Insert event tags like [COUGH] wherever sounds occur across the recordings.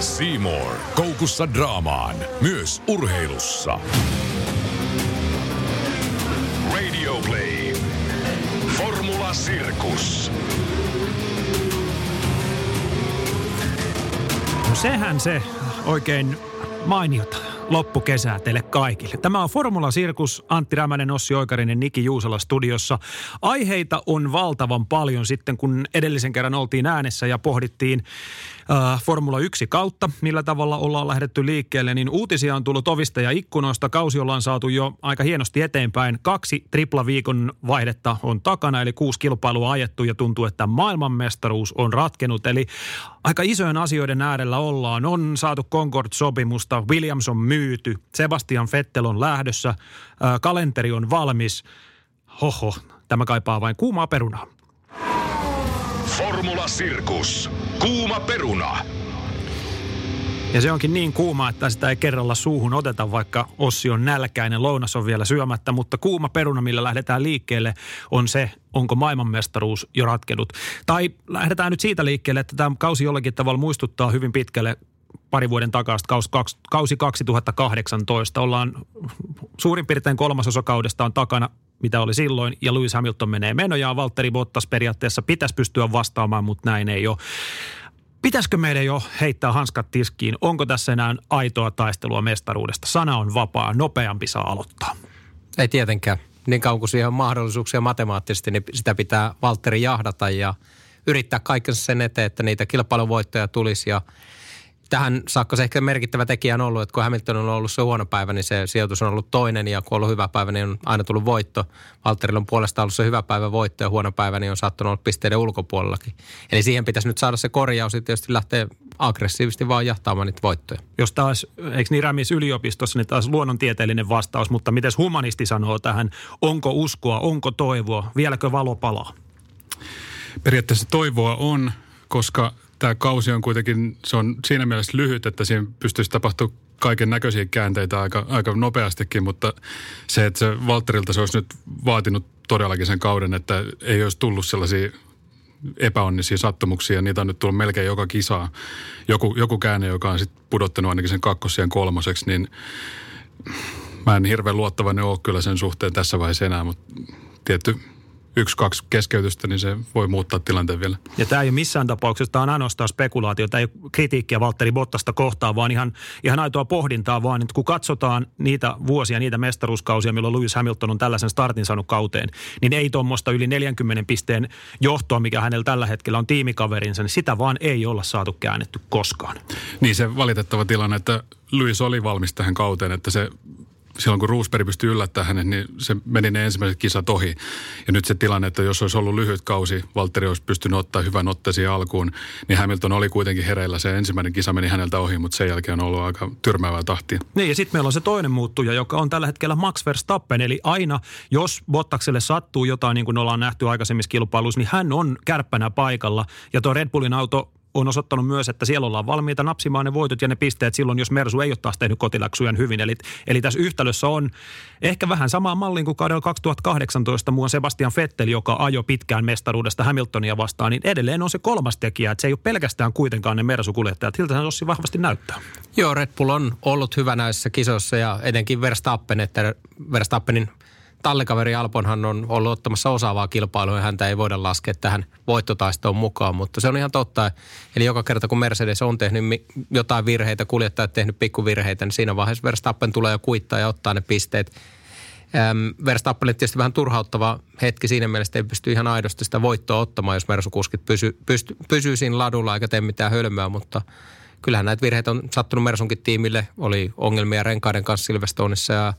Seymour. Koukussa draamaan. Myös urheilussa. Radio Play. Formula Circus. No sehän se oikein mainiota loppukesää teille kaikille. Tämä on Formula Sirkus, Antti Rämänen, Ossi Oikarinen, Niki Juusala studiossa. Aiheita on valtavan paljon sitten, kun edellisen kerran oltiin äänessä ja pohdittiin äh, Formula 1 kautta, millä tavalla ollaan lähdetty liikkeelle, niin uutisia on tullut ovista ja ikkunoista. Kausi ollaan saatu jo aika hienosti eteenpäin. Kaksi triplaviikon vaihdetta on takana, eli kuusi kilpailua ajettu ja tuntuu, että maailmanmestaruus on ratkenut. Eli aika isojen asioiden äärellä ollaan. On saatu Concord-sopimusta, Williams on myyty, Sebastian Vettel on lähdössä, ää, kalenteri on valmis. Hoho, tämä kaipaa vain kuumaa perunaa. Formula Circus. Kuuma peruna. Ja se onkin niin kuuma, että sitä ei kerralla suuhun oteta, vaikka Ossi on nälkäinen, lounas on vielä syömättä, mutta kuuma peruna, millä lähdetään liikkeelle, on se, onko maailmanmestaruus jo ratkenut. Tai lähdetään nyt siitä liikkeelle, että tämä kausi jollakin tavalla muistuttaa hyvin pitkälle pari vuoden takaisin, kausi, kaks- kausi 2018. Ollaan suurin piirtein kolmasosa kaudesta on takana, mitä oli silloin, ja Lewis Hamilton menee menojaan. Valtteri Bottas periaatteessa pitäisi pystyä vastaamaan, mutta näin ei ole. Pitäisikö meidän jo heittää hanskat tiskiin? Onko tässä enää aitoa taistelua mestaruudesta? Sana on vapaa, nopeampi saa aloittaa. Ei tietenkään. Niin kauan kuin siihen on mahdollisuuksia matemaattisesti, niin sitä pitää Valtteri jahdata ja yrittää kaikensa sen eteen, että niitä kilpailuvoittoja tulisi. Ja tähän saakka se ehkä merkittävä tekijä on ollut, että kun Hamilton on ollut se huono päivä, niin se sijoitus on ollut toinen ja kun on ollut hyvä päivä, niin on aina tullut voitto. Valtterilla on puolestaan ollut se hyvä päivä voitto ja huono päivä, niin on saattanut olla pisteiden ulkopuolellakin. Eli siihen pitäisi nyt saada se korjaus ja tietysti lähteä aggressiivisesti vaan jahtaamaan niitä voittoja. Jos taas, eikö niin Rämis yliopistossa, niin taas luonnontieteellinen vastaus, mutta miten humanisti sanoo tähän, onko uskoa, onko toivoa, vieläkö valo palaa? Periaatteessa toivoa on, koska tämä kausi on kuitenkin, se on siinä mielessä lyhyt, että siinä pystyisi tapahtumaan kaiken näköisiä käänteitä aika, aika nopeastikin, mutta se, että se Valtterilta se olisi nyt vaatinut todellakin sen kauden, että ei olisi tullut sellaisia epäonnisia sattumuksia. Niitä on nyt tullut melkein joka kisaa. Joku, joku käänne, joka on sitten pudottanut ainakin sen kakkosien kolmoseksi, niin mä en hirveän luottavainen ole kyllä sen suhteen tässä vaiheessa enää, mutta tietty yksi, kaksi keskeytystä, niin se voi muuttaa tilanteen vielä. Ja tämä ei ole missään tapauksessa, tämä on ainoastaan spekulaatio, tämä ei ole kritiikkiä Valtteri Bottasta kohtaan, vaan ihan, ihan aitoa pohdintaa, vaan että kun katsotaan niitä vuosia, niitä mestaruuskausia, milloin Lewis Hamilton on tällaisen startin saanut kauteen, niin ei tuommoista yli 40 pisteen johtoa, mikä hänellä tällä hetkellä on tiimikaverinsa, niin sitä vaan ei olla saatu käännetty koskaan. Niin se valitettava tilanne, että Lewis oli valmis tähän kauteen, että se silloin kun Roosberg pystyi yllättämään hänet, niin se meni ne ensimmäiset kisat ohi. Ja nyt se tilanne, että jos olisi ollut lyhyt kausi, Valtteri olisi pystynyt ottaa hyvän otteesi alkuun, niin Hamilton oli kuitenkin hereillä. Se ensimmäinen kisa meni häneltä ohi, mutta sen jälkeen on ollut aika tyrmäävää tahtia. Niin ja sitten meillä on se toinen muuttuja, joka on tällä hetkellä Max Verstappen. Eli aina, jos Bottakselle sattuu jotain, niin kuin ollaan nähty aikaisemmissa kilpailuissa, niin hän on kärppänä paikalla. Ja tuo Red Bullin auto on osoittanut myös, että siellä ollaan valmiita napsimaan ne voitot ja ne pisteet silloin, jos Mersu ei ole taas tehnyt kotiläksyjä hyvin. Eli, eli tässä yhtälössä on ehkä vähän samaa mallin kuin kaudella 2018 muun Sebastian Vettel, joka ajoi pitkään mestaruudesta Hamiltonia vastaan, niin edelleen on se kolmas tekijä, että se ei ole pelkästään kuitenkaan ne Mersu-kuljettajat. Siltä se Ossi vahvasti näyttää. Joo, Red Bull on ollut hyvä näissä kisoissa ja etenkin Verstappen, että Verstappenin tallikaveri Alponhan on ollut ottamassa osaavaa kilpailua ja häntä ei voida laskea tähän voittotaistoon mukaan, mutta se on ihan totta. Eli joka kerta kun Mercedes on tehnyt jotain virheitä, kuljettajat tehnyt pikkuvirheitä, niin siinä vaiheessa Verstappen tulee jo kuittaa ja ottaa ne pisteet. Ähm, Verstappenille tietysti vähän turhauttava hetki siinä mielessä, ei pysty ihan aidosti sitä voittoa ottamaan, jos Mersukuskit pysy, pysty, siinä ladulla eikä tee mitään hölmöä, mutta kyllähän näitä virheitä on sattunut Mersunkin tiimille. Oli ongelmia renkaiden kanssa Silverstoneissa ja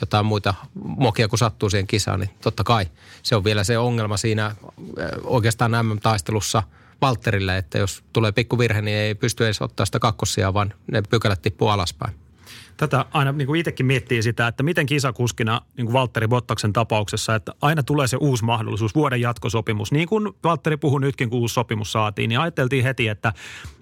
jotain muita mokia, kun sattuu siihen kisaan, niin totta kai se on vielä se ongelma siinä oikeastaan MM-taistelussa Valterille, että jos tulee pikku virhe, niin ei pysty edes ottaa sitä kakkosia, vaan ne pykälät tippuu alaspäin. Tätä aina niin kuin itsekin miettii sitä, että miten kisakuskina niin kuin Valtteri Bottaksen tapauksessa, että aina tulee se uusi mahdollisuus, vuoden jatkosopimus. Niin kuin Valtteri puhui nytkin, kun uusi sopimus saatiin, niin ajateltiin heti, että,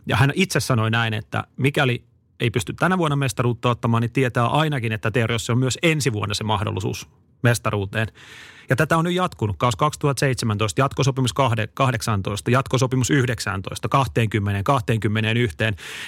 ja hän itse sanoi näin, että mikäli ei pysty tänä vuonna mestaruutta ottamaan, niin tietää ainakin, että Teoriossa on myös ensi vuonna se mahdollisuus mestaruuteen. Ja tätä on nyt jatkunut. Kaus 2017, jatkosopimus 18, jatkosopimus 19, 20, 21.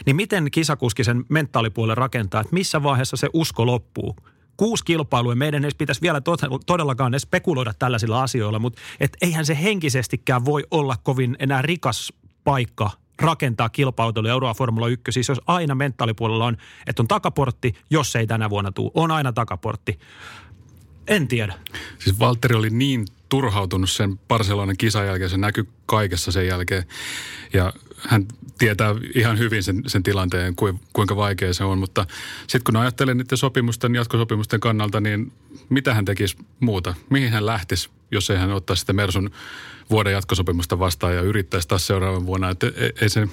Niin miten kisakuski sen mentaalipuolen rakentaa, että missä vaiheessa se usko loppuu? kuusi kilpailua. Meidän ei pitäisi vielä todellakaan edes spekuloida tällaisilla asioilla, mutta et eihän se henkisestikään voi olla kovin enää rikas paikka rakentaa kilpailuja Euroa Formula 1. Siis jos aina mentaalipuolella on, että on takaportti, jos ei tänä vuonna tule, on aina takaportti. En tiedä. Siis Valtteri oli niin turhautunut sen Barcelonan kisan jälkeen, se näkyy kaikessa sen jälkeen. Ja hän tietää ihan hyvin sen, sen tilanteen, kuinka vaikea se on. Mutta sitten kun ajattelee niiden sopimusten, jatkosopimusten kannalta, niin mitä hän tekisi muuta? Mihin hän lähtisi, jos ei hän ottaisi sitä Mersun vuoden jatkosopimusta vastaan ja yrittäisi taas seuraavan vuonna? Että e, ei se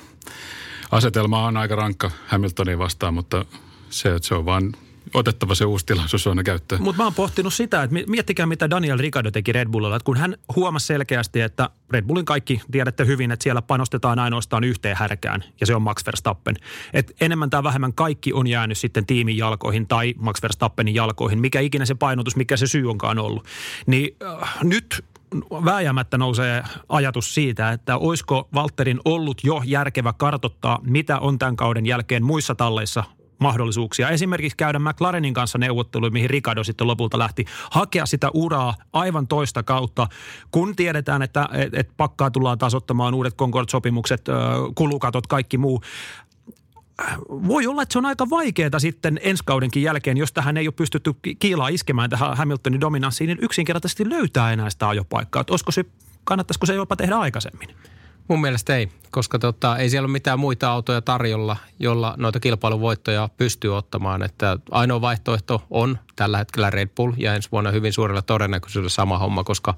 asetelma on aika rankka Hamiltonin vastaan, mutta se, se on vaan otettava se uusi tilaisuus aina käyttöön. Mutta mä oon pohtinut sitä, että miettikää mitä Daniel Ricciardo teki Red Bullilla. Että kun hän huomasi selkeästi, että Red Bullin kaikki tiedätte hyvin, että siellä panostetaan ainoastaan yhteen härkään ja se on Max Verstappen. Et enemmän tai vähemmän kaikki on jäänyt sitten tiimin jalkoihin tai Max Verstappenin jalkoihin, mikä ikinä se painotus, mikä se syy onkaan ollut. Niin äh, nyt vääjäämättä nousee ajatus siitä, että olisiko Walterin ollut jo järkevä kartottaa, mitä on tämän kauden jälkeen muissa talleissa mahdollisuuksia. Esimerkiksi käydä McLarenin kanssa neuvotteluja, mihin Ricardo sitten lopulta lähti. Hakea sitä uraa aivan toista kautta, kun tiedetään, että et, et pakkaa tullaan tasottamaan uudet Concord-sopimukset, kulukatot, kaikki muu voi olla, että se on aika vaikeaa sitten ensi kaudenkin jälkeen, jos tähän ei ole pystytty kiilaa iskemään tähän Hamiltonin dominanssiin, niin yksinkertaisesti löytää enää sitä ajopaikkaa. Että olisiko se, kannattaisiko se jopa tehdä aikaisemmin? Mun mielestä ei, koska tota, ei siellä ole mitään muita autoja tarjolla, jolla noita kilpailuvoittoja pystyy ottamaan. Että ainoa vaihtoehto on tällä hetkellä Red Bull ja ensi vuonna hyvin suurella todennäköisyydellä sama homma, koska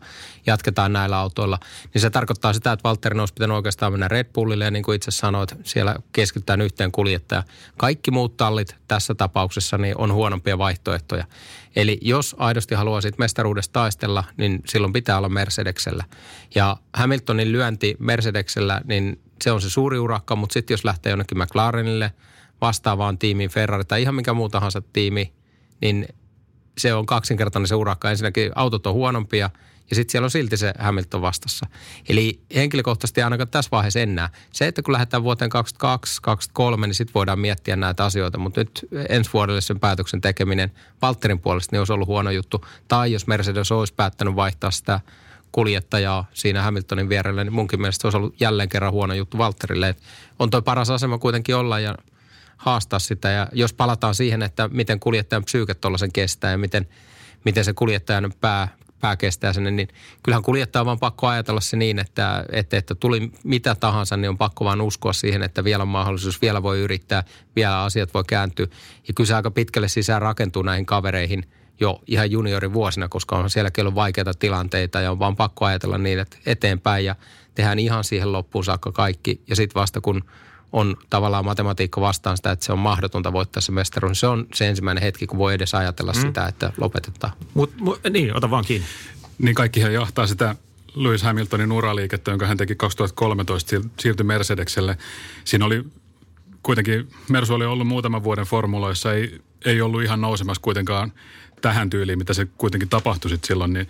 jatketaan näillä autoilla. Niin se tarkoittaa sitä, että Valtteri olisi pitänyt oikeastaan mennä Red Bullille ja niin kuin itse sanoit, siellä keskitytään yhteen kuljettaja. Kaikki muut tallit tässä tapauksessa niin on huonompia vaihtoehtoja. Eli jos aidosti haluaisit mestaruudesta taistella, niin silloin pitää olla Mercedeksellä. Ja Hamiltonin lyönti Mercedeksellä, niin se on se suuri urakka, mutta sitten jos lähtee jonnekin McLarenille vastaavaan tiimiin, Ferrari tai ihan mikä muu tahansa tiimi, niin se on kaksinkertainen se urakka. Ensinnäkin autot on huonompia ja sitten siellä on silti se Hamilton vastassa. Eli henkilökohtaisesti ainakaan tässä vaiheessa enää. Se, että kun lähdetään vuoteen 2022, 2023, niin sitten voidaan miettiä näitä asioita. Mutta nyt ensi vuodelle sen päätöksen tekeminen Valtterin puolesta niin olisi ollut huono juttu. Tai jos Mercedes olisi päättänyt vaihtaa sitä kuljettajaa siinä Hamiltonin vierellä, niin munkin mielestä se olisi ollut jälleen kerran huono juttu Valtterille. on toi paras asema kuitenkin olla ja haastaa sitä. Ja jos palataan siihen, että miten kuljettajan psyyke tuollaisen kestää ja miten, miten se kuljettajan pää, pää kestää sinne, niin kyllähän kuljettaja on vaan pakko ajatella se niin, että, että, että tuli mitä tahansa, niin on pakko vaan uskoa siihen, että vielä on mahdollisuus, vielä voi yrittää, vielä asiat voi kääntyä. Ja kyllä se aika pitkälle sisään rakentuu näihin kavereihin jo ihan juniorivuosina, koska on sielläkin ollut vaikeita tilanteita ja on vaan pakko ajatella niin, että eteenpäin ja tehdään ihan siihen loppuun saakka kaikki. Ja sitten vasta kun on tavallaan matematiikka vastaan sitä, että se on mahdotonta voittaa se mestaruus. Se on se ensimmäinen hetki, kun voi edes ajatella mm. sitä, että lopetetaan. Mut, mut, niin, ota vaan kiinni. Niin kaikkihan johtaa sitä Lewis Hamiltonin uraliikettä, jonka hän teki 2013, siirtyi Mercedekselle. Siinä oli kuitenkin, Mersu oli ollut muutaman vuoden formuloissa, ei, ei ollut ihan nousemassa kuitenkaan tähän tyyliin, mitä se kuitenkin tapahtui sitten silloin, niin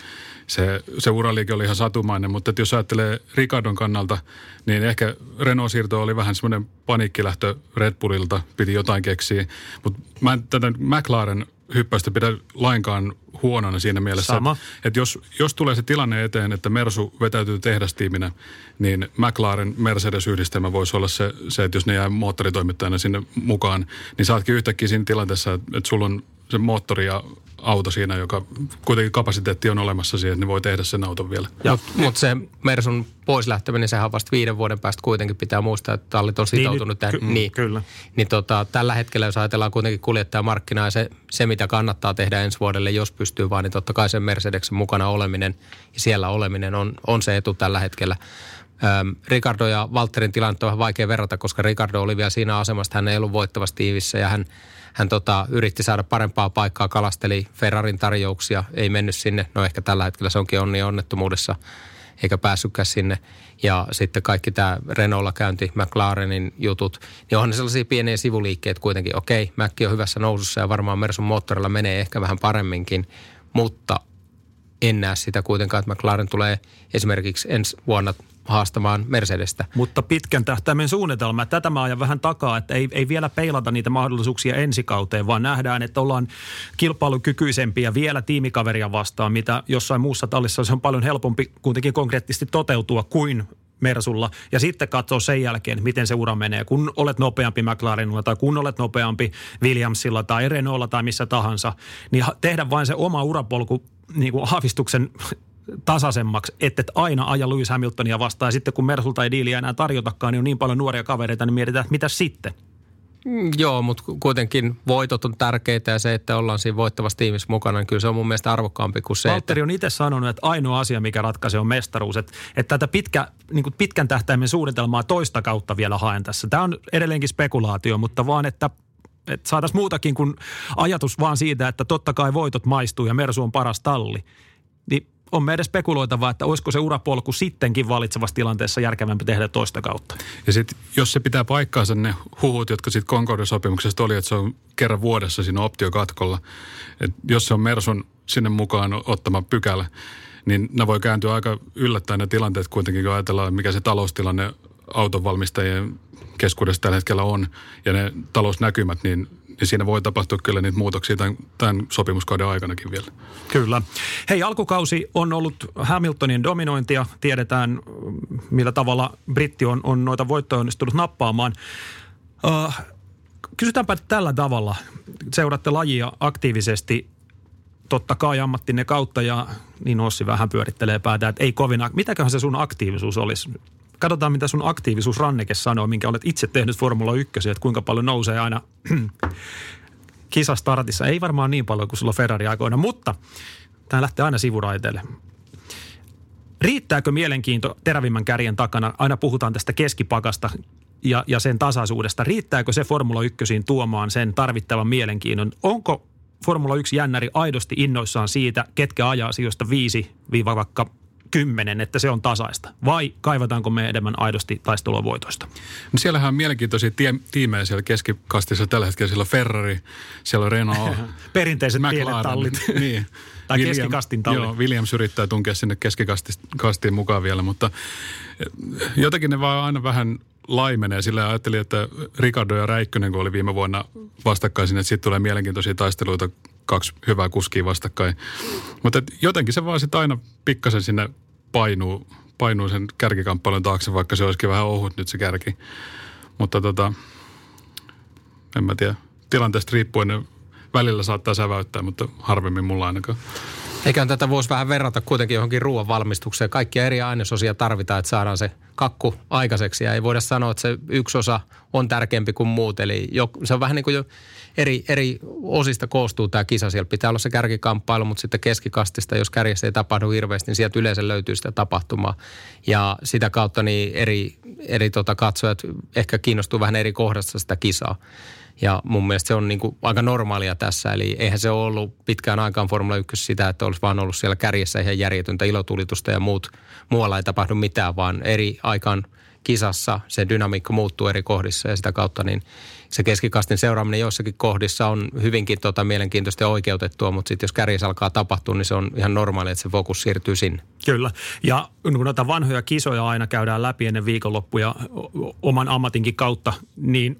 se, se uraliike oli ihan satumainen. Mutta jos ajattelee Ricardon kannalta, niin ehkä Renault-siirto oli vähän semmoinen paniikkilähtö Red Bullilta, piti jotain keksiä. Mutta mä en tätä McLaren hyppäystä pidä lainkaan huonona siinä mielessä, Sama. Että, että jos, jos tulee se tilanne eteen, että Mersu vetäytyy tehdastiiminä, niin McLaren Mercedes-yhdistelmä voisi olla se, se, että jos ne jää moottoritoimittajana sinne mukaan, niin saatkin yhtäkkiä siinä tilanteessa, että, että sulla on se moottori ja auto siinä, joka kuitenkin kapasiteetti on olemassa siihen, että ne voi tehdä sen auton vielä. Mutta mut se Mersun pois lähteminen, sehän on vasta viiden vuoden päästä kuitenkin pitää muistaa, että tallit on niin, sitoutunut niin, tähän. Ky- niin, kyllä. Niin tota, tällä hetkellä, jos ajatellaan kuitenkin kuljettajamarkkinaa ja se, se, mitä kannattaa tehdä ensi vuodelle, jos pystyy vaan, niin totta kai sen Mercedeksen mukana oleminen ja siellä oleminen on, on se etu tällä hetkellä. Ähm, Ricardo ja Walterin tilannetta on vähän vaikea verrata, koska Ricardo oli vielä siinä asemassa, hän ei ollut voittavasti tiivissä ja hän, hän tota, yritti saada parempaa paikkaa, kalasteli Ferrarin tarjouksia, ei mennyt sinne. No ehkä tällä hetkellä se onkin onni onnettomuudessa eikä päässytkään sinne. Ja sitten kaikki tämä Renaultilla käynti, McLarenin jutut, niin onhan ne sellaisia pieniä sivuliikkeitä kuitenkin. Okei, Mäkki on hyvässä nousussa ja varmaan Mersun moottorilla menee ehkä vähän paremminkin, mutta en näe sitä kuitenkaan, että McLaren tulee esimerkiksi ensi vuonna haastamaan Mercedestä. Mutta pitkän tähtäimen suunnitelma. Tätä mä ajan vähän takaa, että ei, ei vielä peilata niitä mahdollisuuksia ensikauteen, vaan nähdään, että ollaan kilpailukykyisempiä vielä tiimikaveria vastaan, mitä jossain muussa tallissa se on paljon helpompi kuitenkin konkreettisesti toteutua kuin Mersulla ja sitten katsoa sen jälkeen, miten se ura menee. Kun olet nopeampi McLarenilla tai kun olet nopeampi Williamsilla tai Renaultilla tai missä tahansa, niin tehdä vain se oma urapolku niin kuin aavistuksen tasaisemmaksi, että et aina aja Lewis Hamiltonia vastaan. Ja sitten kun Mersulta ei diiliä enää tarjotakaan, niin on niin paljon nuoria kavereita, niin mietitään, että mitä sitten? Mm, joo, mutta kuitenkin voitot on tärkeitä ja se, että ollaan siinä voittavassa tiimissä mukana, niin kyllä se on mun mielestä arvokkaampi kuin se, Valtteri että... on itse sanonut, että ainoa asia, mikä ratkaisee on mestaruus. Että, että tätä pitkä, niin kuin pitkän tähtäimen suunnitelmaa toista kautta vielä haen tässä. Tämä on edelleenkin spekulaatio, mutta vaan, että että saataisiin muutakin kuin ajatus vaan siitä, että totta kai voitot maistuu ja Mersu on paras talli. On meidän spekuloitava, että olisiko se urapolku sittenkin valitsevassa tilanteessa järkevämpi tehdä toista kautta. Ja sitten jos se pitää paikkaansa ne huhut, jotka sitten Concorde-sopimuksesta oli, että se on kerran vuodessa siinä optiokatkolla, että jos se on Mersun sinne mukaan ottama pykälä, niin ne voi kääntyä aika yllättäen ne tilanteet kuitenkin, kun ajatellaan, mikä se taloustilanne autonvalmistajien keskuudessa tällä hetkellä on ja ne talousnäkymät, niin niin siinä voi tapahtua kyllä niitä muutoksia tämän, tämän sopimuskauden aikanakin vielä. Kyllä. Hei, alkukausi on ollut Hamiltonin dominointia. Tiedetään, millä tavalla britti on, on noita voittoja onnistunut nappaamaan. Uh, kysytäänpä tällä tavalla. Seuraatte lajia aktiivisesti totta kai ammattinne kautta ja niin Ossi vähän pyörittelee päätä, että ei kovin, mitäköhän se sun aktiivisuus olisi? Katsotaan, mitä sun aktiivisuusranneke sanoo, minkä olet itse tehnyt Formula 1, että kuinka paljon nousee aina [CLEARS THROAT] kisastartissa. Ei varmaan niin paljon kuin sulla Ferrari-aikoina, mutta tämä lähtee aina sivuraiteelle. Riittääkö mielenkiinto terävimmän kärjen takana? Aina puhutaan tästä keskipakasta ja, ja sen tasaisuudesta. Riittääkö se Formula 1 tuomaan sen tarvittavan mielenkiinnon? Onko Formula 1 jännäri aidosti innoissaan siitä, ketkä ajaa sijoista 5-vaikka kymmenen, että se on tasaista? Vai kaivataanko me enemmän aidosti taistelua voitoista? No siellähän on mielenkiintoisia tie- tiimejä siellä keskikastissa tällä hetkellä. Siellä on Ferrari, siellä on Renault, [LAUGHS] Perinteiset pienet tallit. [LAUGHS] niin. [LAUGHS] tai William, keskikastin tallit. Joo, Williams yrittää tunkea sinne keskikastiin mukaan vielä, mutta eh, jotenkin ne vaan aina vähän laimenee. Sillä ajattelin, että Ricardo ja Räikkönen, kun oli viime vuonna vastakkain että sitten tulee mielenkiintoisia taisteluita kaksi hyvää kuskia vastakkain. Mutta jotenkin se vaan sitten aina pikkasen sinne painuu, painuu sen kärkikamppailun taakse, vaikka se olisikin vähän ohut nyt se kärki. Mutta tota, en mä tiedä. Tilanteesta riippuen välillä saattaa säväyttää, mutta harvemmin mulla ainakaan. Eiköhän tätä voisi vähän verrata kuitenkin johonkin ruoan valmistukseen. Kaikkia eri ainesosia tarvitaan, että saadaan se kakku aikaiseksi. Ja ei voida sanoa, että se yksi osa on tärkeämpi kuin muut. Eli jo, se on vähän niin kuin jo eri, eri osista koostuu tämä kisa. Siellä pitää olla se kärkikamppailu, mutta sitten keskikastista, jos kärjessä ei tapahdu hirveästi, niin sieltä yleensä löytyy sitä tapahtumaa. Ja sitä kautta niin eri, eri tota katsojat ehkä kiinnostuu vähän eri kohdasta sitä kisaa. Ja mun mielestä se on niin kuin aika normaalia tässä. Eli eihän se ole ollut pitkään aikaan Formula 1 sitä, että olisi vaan ollut siellä kärjessä ihan järjetöntä ilotulitusta ja muut. Muualla ei tapahdu mitään, vaan eri aikaan kisassa se dynamiikka muuttuu eri kohdissa ja sitä kautta niin se keskikastin seuraaminen joissakin kohdissa on hyvinkin tota mielenkiintoista ja oikeutettua, mutta sitten jos kärjessä alkaa tapahtua, niin se on ihan normaali, että se fokus siirtyy sinne. Kyllä. Ja kun noita vanhoja kisoja aina käydään läpi ennen viikonloppuja oman ammatinkin kautta, niin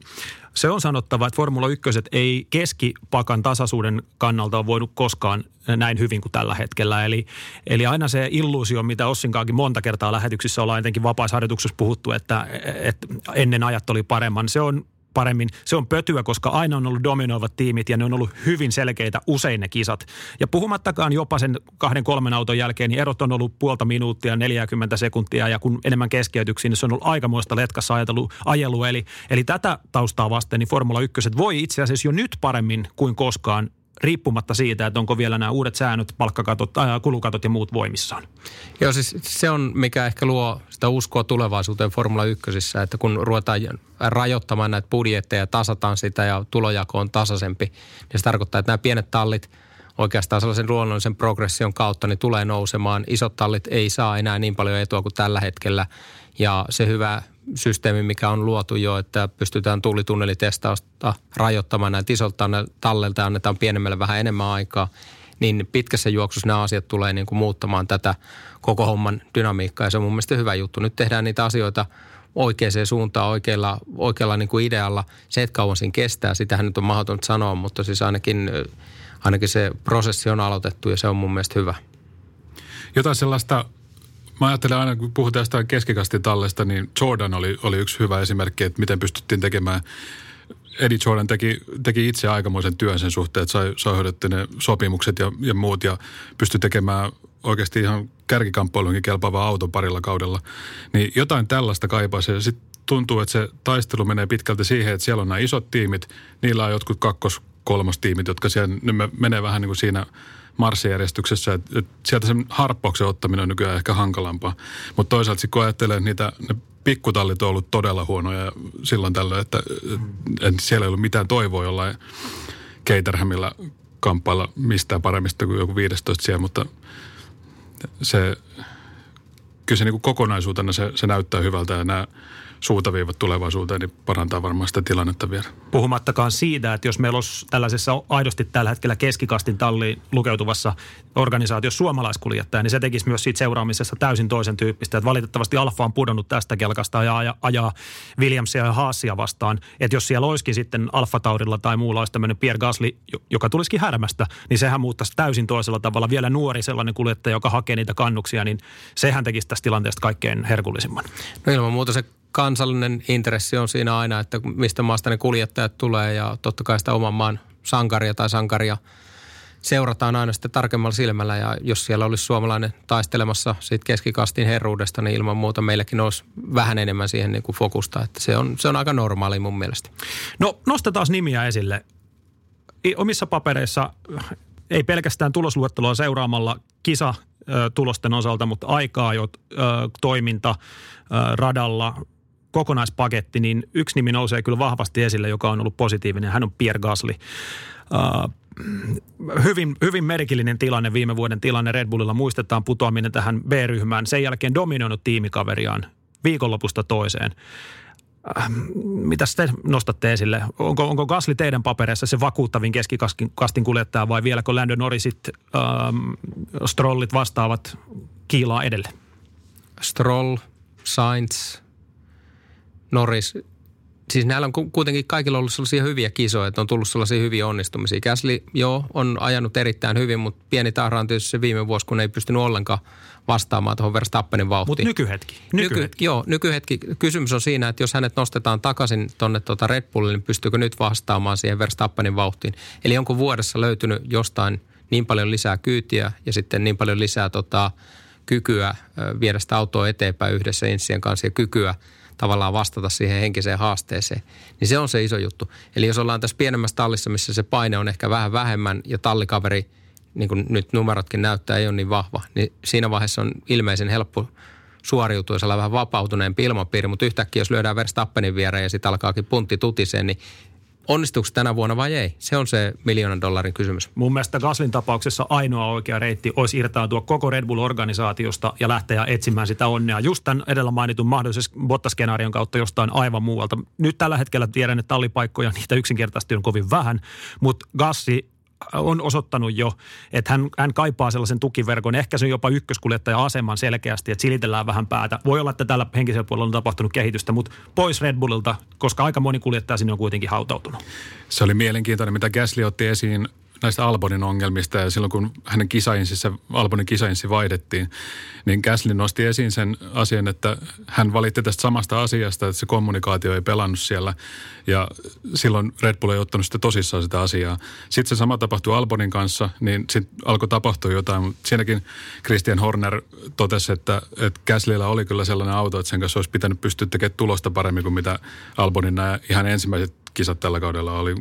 se on sanottava, että Formula 1 ei keskipakan tasaisuuden kannalta ole voinut koskaan näin hyvin kuin tällä hetkellä. Eli, eli aina se illuusio, mitä Ossinkaakin monta kertaa lähetyksissä ollaan etenkin vapaisharjoituksessa puhuttu, että, että ennen ajat oli paremman. Se on paremmin. Se on pötyä, koska aina on ollut dominoivat tiimit ja ne on ollut hyvin selkeitä usein ne kisat. Ja puhumattakaan jopa sen kahden kolmen auton jälkeen, niin erot on ollut puolta minuuttia, 40 sekuntia ja kun enemmän keskeytyksiä, niin se on ollut aikamoista letkassa ajatelu, ajelu. Eli, eli tätä taustaa vasten niin Formula 1 voi itse asiassa jo nyt paremmin kuin koskaan riippumatta siitä, että onko vielä nämä uudet säännöt, palkkakatot, äh, kulukatot ja muut voimissaan. Joo, siis se on, mikä ehkä luo sitä uskoa tulevaisuuteen Formula 1, että kun ruvetaan rajoittamaan näitä budjetteja, tasataan sitä ja tulojako on tasaisempi, niin se tarkoittaa, että nämä pienet tallit oikeastaan sellaisen luonnollisen progression kautta niin tulee nousemaan. Isot tallit ei saa enää niin paljon etua kuin tällä hetkellä. Ja se hyvä systeemi, mikä on luotu jo, että pystytään tullitunnelitestausta rajoittamaan näitä isolta tallelta ja annetaan pienemmälle vähän enemmän aikaa, niin pitkässä juoksussa nämä asiat tulee niin kuin muuttamaan tätä koko homman dynamiikkaa ja se on mun mielestä hyvä juttu. Nyt tehdään niitä asioita oikeaan suuntaan oikealla, oikealla niin kuin idealla. Se, että kauan siinä kestää, sitähän nyt on mahdotonta sanoa, mutta siis ainakin, ainakin se prosessi on aloitettu ja se on mun mielestä hyvä. Jotain sellaista Mä ajattelen aina, kun puhutaan jostain keskikastitallesta, niin Jordan oli, oli yksi hyvä esimerkki, että miten pystyttiin tekemään Eddie Jordan teki, teki itse aikamoisen työn sen suhteen, että sai, sai ne sopimukset ja, ja muut ja pystyi tekemään oikeasti ihan kärkikamppailuunkin kelpaavaa auton parilla kaudella. Niin jotain tällaista kaipaisi ja sitten tuntuu, että se taistelu menee pitkälti siihen, että siellä on nämä isot tiimit, niillä on jotkut kakkos, kolmostiimit, jotka siellä, ne menee vähän niin kuin siinä – marssijärjestyksessä, että, sieltä sen harppauksen ottaminen on nykyään ehkä hankalampaa. Mutta toisaalta kun ajattelee, että niitä, ne pikkutallit on ollut todella huonoja silloin tällöin, että, että siellä ei ollut mitään toivoa jollain Caterhamilla kamppailla mistään paremmista kuin joku 15 siellä, mutta se, kyllä se niin kokonaisuutena se, se näyttää hyvältä ja nämä suuntaviivat tulevaisuuteen, niin parantaa varmaan sitä tilannetta vielä. Puhumattakaan siitä, että jos meillä olisi tällaisessa aidosti tällä hetkellä keskikastin talliin lukeutuvassa organisaatiossa suomalaiskuljettaja, niin se tekisi myös siitä seuraamisessa täysin toisen tyyppistä. Että valitettavasti Alfa on pudonnut tästä kelkasta ja ajaa, ajaa Williamsia ja Haasia vastaan. Että jos siellä olisikin sitten Alfa Taurilla tai muulla olisi tämmöinen Pierre Gasly, joka tulisikin härmästä, niin sehän muuttaisi täysin toisella tavalla. Vielä nuori sellainen kuljettaja, joka hakee niitä kannuksia, niin sehän tekisi tästä tilanteesta kaikkein herkullisimman. No ilman muuta se kansallinen intressi on siinä aina, että mistä maasta ne kuljettajat tulee ja totta kai sitä oman maan sankaria tai sankaria seurataan aina sitten tarkemmalla silmällä ja jos siellä olisi suomalainen taistelemassa siitä keskikastin herruudesta, niin ilman muuta meilläkin olisi vähän enemmän siihen niin kuin fokusta, että se on, se on aika normaali mun mielestä. No nostetaan nimiä esille. Omissa papereissa ei pelkästään tulosluettelua seuraamalla kisa tulosten osalta, mutta aikaa jo toiminta radalla, kokonaispaketti, niin yksi nimi nousee kyllä vahvasti esille, joka on ollut positiivinen. Hän on Pierre Gasly. Uh, hyvin, hyvin merkillinen tilanne, viime vuoden tilanne Red Bullilla. Muistetaan putoaminen tähän B-ryhmään. Sen jälkeen dominoinut tiimikaveriaan viikonlopusta toiseen. Uh, mitä te nostatte esille? Onko, onko Gasly teidän papereissa se vakuuttavin keskikastin kuljettaja vai vieläkö Lando Norrisit, um, Strollit vastaavat kiilaa edelle? Stroll, Sainz, Norris, siis näillä on kuitenkin kaikilla ollut sellaisia hyviä kisoja, että on tullut sellaisia hyviä onnistumisia. Käsli, joo, on ajanut erittäin hyvin, mutta pieni tahra on tietysti se viime vuosi, kun ei pystynyt ollenkaan vastaamaan tuohon Verstappenin vauhtiin. Mutta nykyhetki. nykyhetki. Nyky, joo, nykyhetki. Kysymys on siinä, että jos hänet nostetaan takaisin tuonne tuota Red Bullille, niin pystyykö nyt vastaamaan siihen Verstappenin vauhtiin. Eli onko vuodessa löytynyt jostain niin paljon lisää kyytiä ja sitten niin paljon lisää tota, kykyä viedä sitä autoa eteenpäin yhdessä insien kanssa ja kykyä – tavallaan vastata siihen henkiseen haasteeseen. Niin se on se iso juttu. Eli jos ollaan tässä pienemmässä tallissa, missä se paine on ehkä vähän vähemmän ja tallikaveri, niin kuin nyt numerotkin näyttää, ei ole niin vahva, niin siinä vaiheessa on ilmeisen helppo suoriutua, jos vähän vapautuneempi ilmapiiri, mutta yhtäkkiä jos lyödään Verstappenin viereen ja sitten alkaakin puntti tutiseen, niin Onnistuuko tänä vuonna vai ei? Se on se miljoonan dollarin kysymys. Mun mielestä Gaslin tapauksessa ainoa oikea reitti olisi irtaantua koko Red Bull-organisaatiosta ja lähteä etsimään sitä onnea just tämän edellä mainitun mahdollisen bottaskenaarion kautta jostain aivan muualta. Nyt tällä hetkellä tiedän, että tallipaikkoja niitä yksinkertaisesti on kovin vähän, mutta Gassi on osoittanut jo, että hän, hän kaipaa sellaisen tukiverkon, ehkä se on jopa ykköskuljettaja-aseman selkeästi, että silitellään vähän päätä. Voi olla, että tällä henkisellä puolella on tapahtunut kehitystä, mutta pois Red Bullilta, koska aika moni kuljettaja sinne on kuitenkin hautautunut. Se oli mielenkiintoinen, mitä Gasly otti esiin näistä Albonin ongelmista ja silloin kun hänen kisainsissa, Albonin kisainssi vaihdettiin, niin Gasly nosti esiin sen asian, että hän valitti tästä samasta asiasta, että se kommunikaatio ei pelannut siellä ja silloin Red Bull ei ottanut sitä tosissaan sitä asiaa. Sitten se sama tapahtui Albonin kanssa, niin sitten alkoi tapahtua jotain, mutta siinäkin Christian Horner totesi, että, että Gaslyllä oli kyllä sellainen auto, että sen kanssa olisi pitänyt pystyä tekemään tulosta paremmin kuin mitä Albonin nämä ihan ensimmäiset kisat tällä kaudella oli.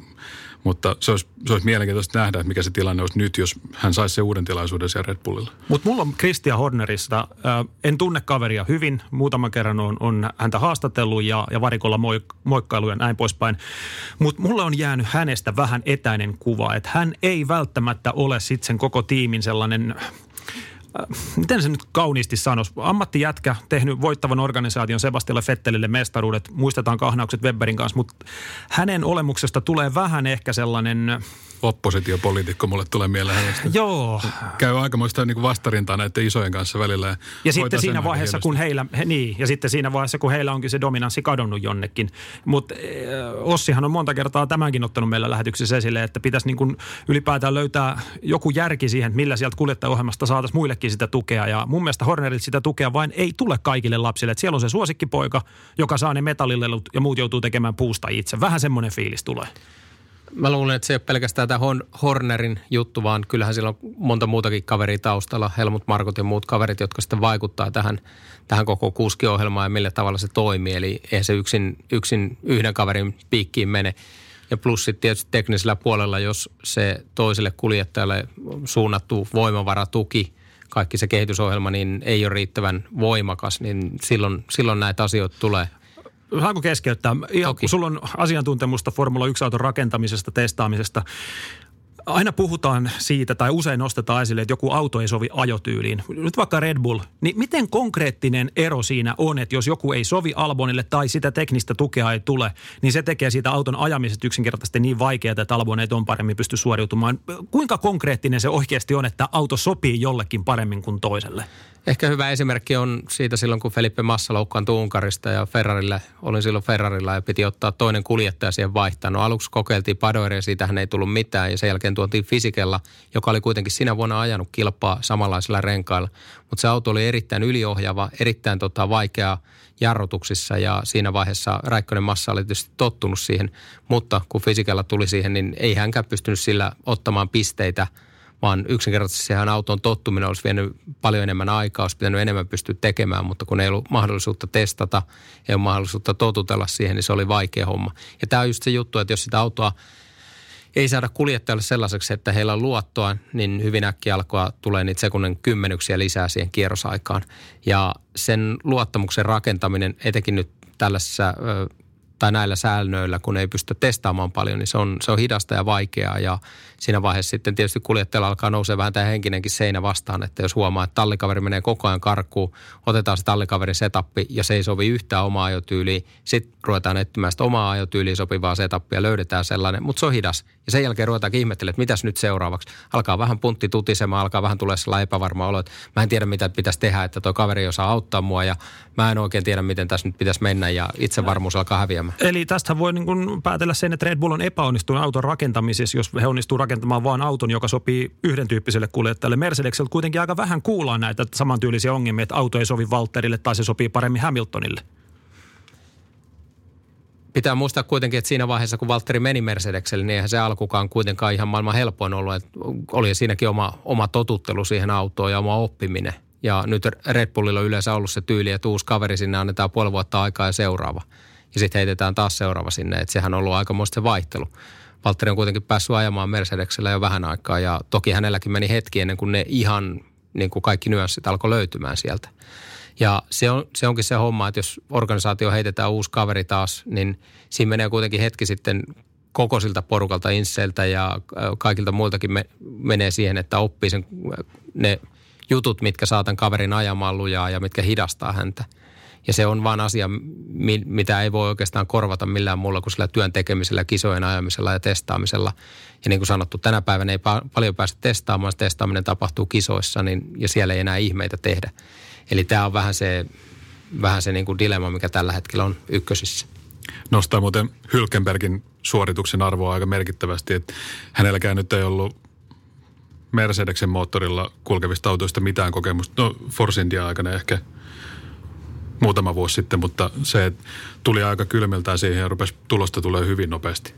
Mutta se olisi, se olisi mielenkiintoista nähdä, että mikä se tilanne olisi nyt, jos hän saisi sen uuden tilaisuuden siellä Red Bullilla. Mutta mulla on Christian Hornerista, äh, en tunne kaveria hyvin, muutaman kerran on, on häntä haastatellut ja, ja varikolla moik, moikkailu ja näin poispäin. Mutta mulla on jäänyt hänestä vähän etäinen kuva, että hän ei välttämättä ole sitten sen koko tiimin sellainen miten se nyt kauniisti sanoisi, ammattijätkä, tehnyt voittavan organisaation Sebastialle Fettelille mestaruudet, muistetaan kahnaukset Webberin kanssa, mutta hänen olemuksesta tulee vähän ehkä sellainen oppositiopoliitikko mulle tulee mieleen hänestä. Joo. Käy aikamoista niin vastarintaa näiden isojen kanssa välillä. Ja, ja sitten siinä vaiheessa, hienosti. kun heillä, he, niin, ja sitten siinä vaiheessa, kun heillä onkin se dominanssi kadonnut jonnekin. Mutta äh, Ossihan on monta kertaa tämänkin ottanut meillä lähetyksessä esille, että pitäisi niin kuin ylipäätään löytää joku järki siihen, millä sieltä kuljettajaohjelmasta saataisiin muillekin sitä tukea. Ja mun mielestä Hornerilta sitä tukea vain ei tule kaikille lapsille. Et siellä on se suosikkipoika, joka saa ne metallilelut ja muut joutuu tekemään puusta itse. Vähän semmoinen fiilis tulee. Mä luulen, että se ei ole pelkästään tämä Hornerin juttu, vaan kyllähän siellä on monta muutakin kaveria taustalla, Helmut Markot ja muut kaverit, jotka sitten vaikuttaa tähän, tähän koko kuskiohjelmaan ja millä tavalla se toimii. Eli eihän se yksin, yksin yhden kaverin piikkiin mene. Ja plus sitten tietysti teknisellä puolella, jos se toiselle kuljettajalle suunnattu voimavaratuki, kaikki se kehitysohjelma, niin ei ole riittävän voimakas, niin silloin, silloin näitä asioita tulee Saanko keskeyttää? Ihan, Toki. Sulla on asiantuntemusta Formula 1-auton rakentamisesta, testaamisesta. Aina puhutaan siitä tai usein nostetaan esille, että joku auto ei sovi ajotyyliin. Nyt vaikka Red Bull, niin miten konkreettinen ero siinä on, että jos joku ei sovi Albonille tai sitä teknistä tukea ei tule, niin se tekee siitä auton ajamisesta yksinkertaisesti niin vaikeaa, että Albon ei on paremmin pysty suoriutumaan. Kuinka konkreettinen se oikeasti on, että auto sopii jollekin paremmin kuin toiselle? Ehkä hyvä esimerkki on siitä silloin, kun Felipe Massa loukkaantui Unkarista ja Ferrarille, olin silloin Ferrarilla ja piti ottaa toinen kuljettaja siihen vaihtaa. No aluksi kokeiltiin Padoiria, siitähän ei tullut mitään ja sen jälkeen tuotiin Fisikella, joka oli kuitenkin sinä vuonna ajanut kilpaa samanlaisilla renkailla. Mutta se auto oli erittäin yliohjaava, erittäin tota, vaikea jarrutuksissa ja siinä vaiheessa Räikkönen Massa oli tietysti tottunut siihen. Mutta kun Fisikella tuli siihen, niin ei hänkään pystynyt sillä ottamaan pisteitä – vaan yksinkertaisesti sehän auton tottuminen olisi vienyt paljon enemmän aikaa, olisi pitänyt enemmän pystyä tekemään, mutta kun ei ollut mahdollisuutta testata, ei ole mahdollisuutta totutella siihen, niin se oli vaikea homma. Ja tämä on just se juttu, että jos sitä autoa ei saada kuljettajalle sellaiseksi, että heillä on luottoa, niin hyvin äkkiä alkaa tulee niitä sekunnin kymmenyksiä lisää siihen kierrosaikaan. Ja sen luottamuksen rakentaminen, etenkin nyt tällaisessa tai näillä säännöillä, kun ei pysty testaamaan paljon, niin se on, se on hidasta ja vaikeaa. Ja siinä vaiheessa sitten tietysti kuljettajalla alkaa nousee vähän tämä henkinenkin seinä vastaan, että jos huomaa, että tallikaveri menee koko ajan karkuun, otetaan se tallikaverin setappi ja se ei sovi yhtään omaa ajotyyliä, sitten ruvetaan etsimään sitä omaa ajotyyliä sopivaa setappia, löydetään sellainen, mutta se on hidas. Ja sen jälkeen ruvetaan ihmettelemään, että mitäs nyt seuraavaksi. Alkaa vähän puntti tutisemaan, alkaa vähän tulee sellainen epävarma olo, että mä en tiedä mitä pitäisi tehdä, että tuo kaveri osaa auttaa mua ja mä en oikein tiedä, miten tässä nyt pitäisi mennä ja itsevarmuus alkaa häviämään. Eli tästä voi niin kuin päätellä sen, että Red Bull on epäonnistunut auton rakentamisessa, jos he onnistuu rakentamaan vain auton, joka sopii yhden tyyppiselle kuljettajalle. Mercedekseltä kuitenkin aika vähän kuullaan näitä samantyylisiä ongelmia, että auto ei sovi Walterille tai se sopii paremmin Hamiltonille. Pitää muistaa kuitenkin, että siinä vaiheessa, kun Valtteri meni Mercedekselle, niin eihän se alkukaan kuitenkaan ihan maailman helpoin ollut. Että oli siinäkin oma, oma totuttelu siihen autoon ja oma oppiminen. Ja nyt Red Bullilla on yleensä ollut se tyyli, että uusi kaveri sinne annetaan puoli vuotta aikaa ja seuraava. Ja sitten heitetään taas seuraava sinne, että sehän on ollut aikamoista se vaihtelu. Valtteri on kuitenkin päässyt ajamaan Mercedeksellä jo vähän aikaa ja toki hänelläkin meni hetki ennen kuin ne ihan niin kuin kaikki nyanssit alkoi löytymään sieltä. Ja se, on, se onkin se homma, että jos organisaatio heitetään uusi kaveri taas, niin siinä menee kuitenkin hetki sitten koko siltä porukalta, Insseltä ja kaikilta muiltakin me, menee siihen, että oppii sen, ne jutut, mitkä saa tämän kaverin ajamaan lujaa ja mitkä hidastaa häntä. Ja se on vaan asia, mitä ei voi oikeastaan korvata millään muulla kuin sillä työn tekemisellä, kisojen ajamisella ja testaamisella. Ja niin kuin sanottu, tänä päivänä ei pa- paljon päästä testaamaan, testaaminen tapahtuu kisoissa niin, ja siellä ei enää ihmeitä tehdä. Eli tämä on vähän se, vähän se niin kuin dilemma, mikä tällä hetkellä on ykkösissä. Nostaa muuten Hylkenbergin suorituksen arvoa aika merkittävästi, että hänelläkään nyt ei ollut Mercedeksen moottorilla kulkevista autoista mitään kokemusta. No Force India aikana ehkä muutama vuosi sitten, mutta se tuli aika kylmiltään siihen ja rupesi tulosta tulee hyvin nopeasti.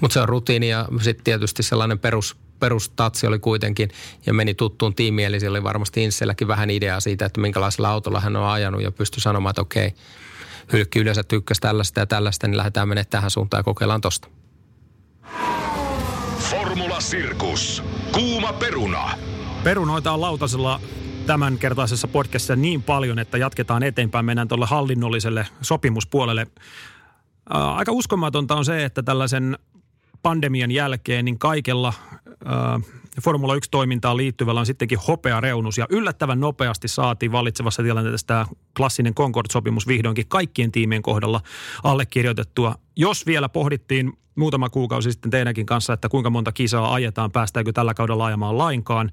Mutta se on rutiini ja sitten tietysti sellainen perus, perustatsi oli kuitenkin ja meni tuttuun tiimiin, eli siellä oli varmasti Insselläkin vähän ideaa siitä, että minkälaisella autolla hän on ajanut ja pystyi sanomaan, että okei, Hylkki yleensä tykkäsi tällaista ja tällaista, niin lähdetään menemään tähän suuntaan ja kokeillaan tosta. Formula Sirkus. Kuuma peruna. Perunoita on lautasella tämän kertaisessa podcastissa niin paljon, että jatketaan eteenpäin. Mennään tuolle hallinnolliselle sopimuspuolelle. Ää, aika uskomatonta on se, että tällaisen pandemian jälkeen niin kaikella ää, Formula 1-toimintaan liittyvällä on sittenkin hopea reunus. Ja yllättävän nopeasti saatiin valitsevassa tilanteessa tämä klassinen Concord-sopimus vihdoinkin kaikkien tiimien kohdalla allekirjoitettua. Jos vielä pohdittiin muutama kuukausi sitten teidänkin kanssa, että kuinka monta kisaa ajetaan, päästäänkö tällä kaudella ajamaan lainkaan,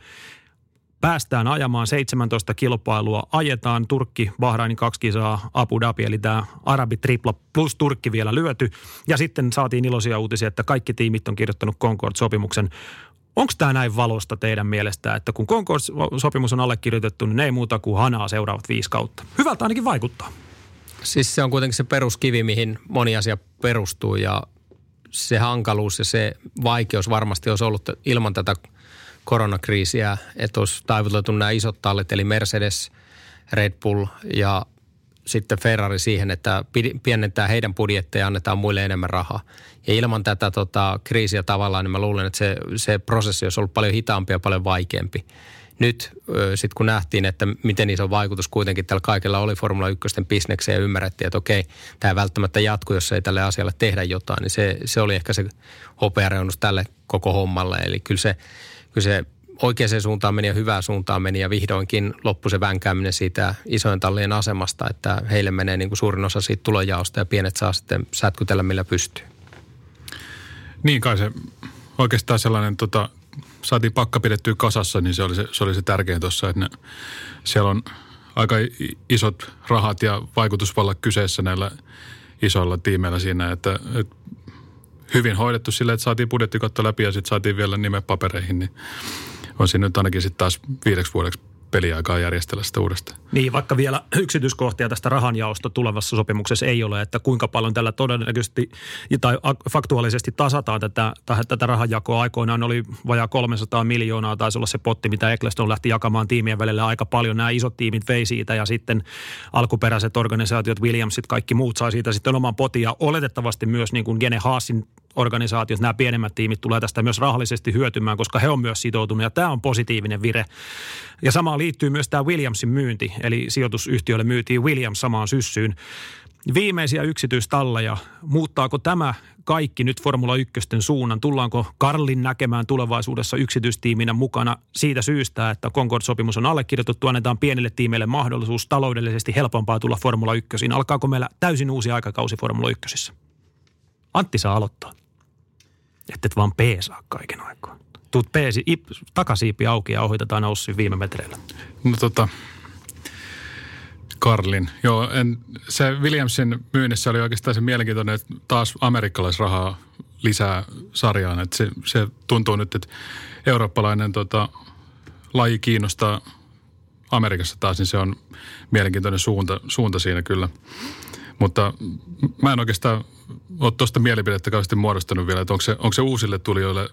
päästään ajamaan 17 kilpailua, ajetaan Turkki, Bahrainin kaksi kisaa, Abu Dhabi, eli tämä Arabi tripla plus Turkki vielä lyöty. Ja sitten saatiin iloisia uutisia, että kaikki tiimit on kirjoittanut Concord-sopimuksen. Onko tämä näin valosta teidän mielestä, että kun Concord-sopimus on allekirjoitettu, niin ei muuta kuin hanaa seuraavat viisi kautta? Hyvältä ainakin vaikuttaa. Siis se on kuitenkin se peruskivi, mihin moni asia perustuu ja se hankaluus ja se vaikeus varmasti olisi ollut ilman tätä koronakriisiä, että olisi taivuteltu nämä isot tallit, eli Mercedes, Red Bull ja sitten Ferrari siihen, että pienentää heidän budjetteja ja annetaan muille enemmän rahaa. Ja ilman tätä tota, kriisiä tavallaan, niin mä luulen, että se, se prosessi olisi ollut paljon hitaampi ja paljon vaikeampi. Nyt sitten kun nähtiin, että miten iso vaikutus kuitenkin tällä kaikella oli Formula 1 bisnekseen ja ymmärrettiin, että okei, tämä välttämättä jatku, jos ei tälle asialle tehdä jotain, niin se, se oli ehkä se hopeareunus tälle koko hommalle. Eli kyllä se, kyllä se oikeaan suuntaan meni ja hyvään suuntaan meni ja vihdoinkin loppui se vänkääminen siitä isojen tallien asemasta, että heille menee niin kuin suurin osa siitä tulojaosta ja pienet saa sitten sätkytellä millä pystyy. Niin kai se oikeastaan sellainen, tota, saatiin pakka pidettyä kasassa, niin se oli se, se, oli se tärkein tuossa, että ne, siellä on aika isot rahat ja vaikutusvalla kyseessä näillä isoilla tiimeillä siinä, että, että hyvin hoidettu sillä, että saatiin budjettikatto läpi ja sitten saatiin vielä nimet papereihin, niin on siinä nyt ainakin sitten taas viideksi vuodeksi peliaikaa järjestellä sitä uudestaan. Niin, vaikka vielä yksityiskohtia tästä rahanjaosta tulevassa sopimuksessa ei ole, että kuinka paljon tällä todennäköisesti tai faktuaalisesti tasataan tätä, tätä rahanjakoa. Aikoinaan oli vajaa 300 miljoonaa, taisi olla se potti, mitä Eccleston lähti jakamaan tiimien välillä aika paljon. Nämä isot tiimit vei siitä ja sitten alkuperäiset organisaatiot, Williamsit, kaikki muut sai siitä sitten oman potin ja oletettavasti myös niin kuin Gene Haasin organisaatiot, nämä pienemmät tiimit tulee tästä myös rahallisesti hyötymään, koska he on myös sitoutuneet ja tämä on positiivinen vire. Ja samaan liittyy myös tämä Williamsin myynti, eli sijoitusyhtiölle myytiin Williams samaan syssyyn. Viimeisiä yksityistalleja, muuttaako tämä kaikki nyt Formula 1 suunnan? Tullaanko Karlin näkemään tulevaisuudessa yksityistiiminä mukana siitä syystä, että Concord-sopimus on allekirjoitettu, annetaan pienille tiimeille mahdollisuus taloudellisesti helpompaa tulla Formula 1. Alkaako meillä täysin uusi aikakausi Formula 1? Antti saa aloittaa. Että et vaan peesaa kaiken aikaa. Tuut peesi, ip, takasiipi auki ja ohitetaan Aussi viime metreillä. No tota, Karlin. Joo, en, se Williamsin myynnissä oli oikeastaan se mielenkiintoinen, että taas amerikkalaisrahaa lisää sarjaan. Että se, se tuntuu nyt, että eurooppalainen tota, laji kiinnostaa Amerikassa taas, niin se on mielenkiintoinen suunta, suunta siinä kyllä. Mutta mä en oikeastaan ole tuosta mielipidettä kauheasti muodostanut vielä, että onko se, onko se uusille tulijoille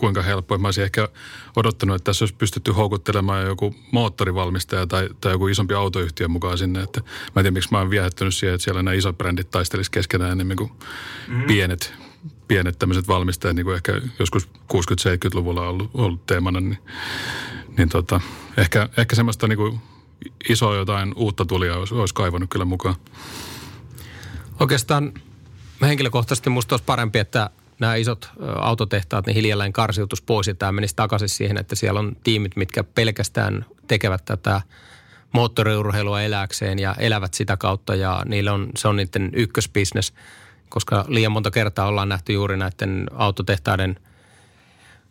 kuinka helppoa. Mä olisin ehkä odottanut, että tässä olisi pystytty houkuttelemaan joku moottorivalmistaja tai, tai joku isompi autoyhtiö mukaan sinne. Että mä en tiedä, miksi mä oon viehättynyt siihen, että siellä nämä isot brändit taistelisivat keskenään enemmän kuin mm. pienet, pienet tämmöiset valmistajat, niin kuin ehkä joskus 60-70-luvulla on ollut, ollut teemana. Niin, niin tota, ehkä, ehkä semmoista niin kuin isoa jotain uutta tulia olisi, olisi kaivannut kyllä mukaan. Oikeastaan henkilökohtaisesti musta olisi parempi, että nämä isot autotehtaat, niin hiljalleen karsiutus pois ja tämä menisi takaisin siihen, että siellä on tiimit, mitkä pelkästään tekevät tätä moottoriurheilua eläkseen ja elävät sitä kautta ja niillä on, se on niiden ykkösbisnes, koska liian monta kertaa ollaan nähty juuri näiden autotehtaiden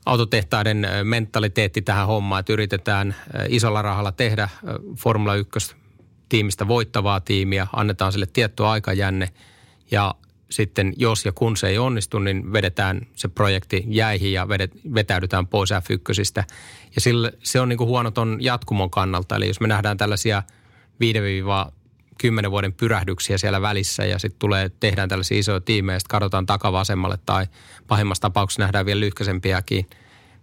autotehtaiden mentaliteetti tähän hommaan, että yritetään isolla rahalla tehdä Formula 1 tiimistä voittavaa tiimiä, annetaan sille tietty aikajänne ja sitten jos ja kun se ei onnistu, niin vedetään se projekti jäihin ja vedet, vetäydytään pois F1. Ja sille, se on niin kuin huono ton jatkumon kannalta. Eli jos me nähdään tällaisia 5-10 vuoden pyrähdyksiä siellä välissä ja sitten tulee, tehdään tällaisia isoja tiimejä ja sitten katsotaan takavasemmalle tai pahimmassa tapauksessa nähdään vielä lyhkäisempiäkin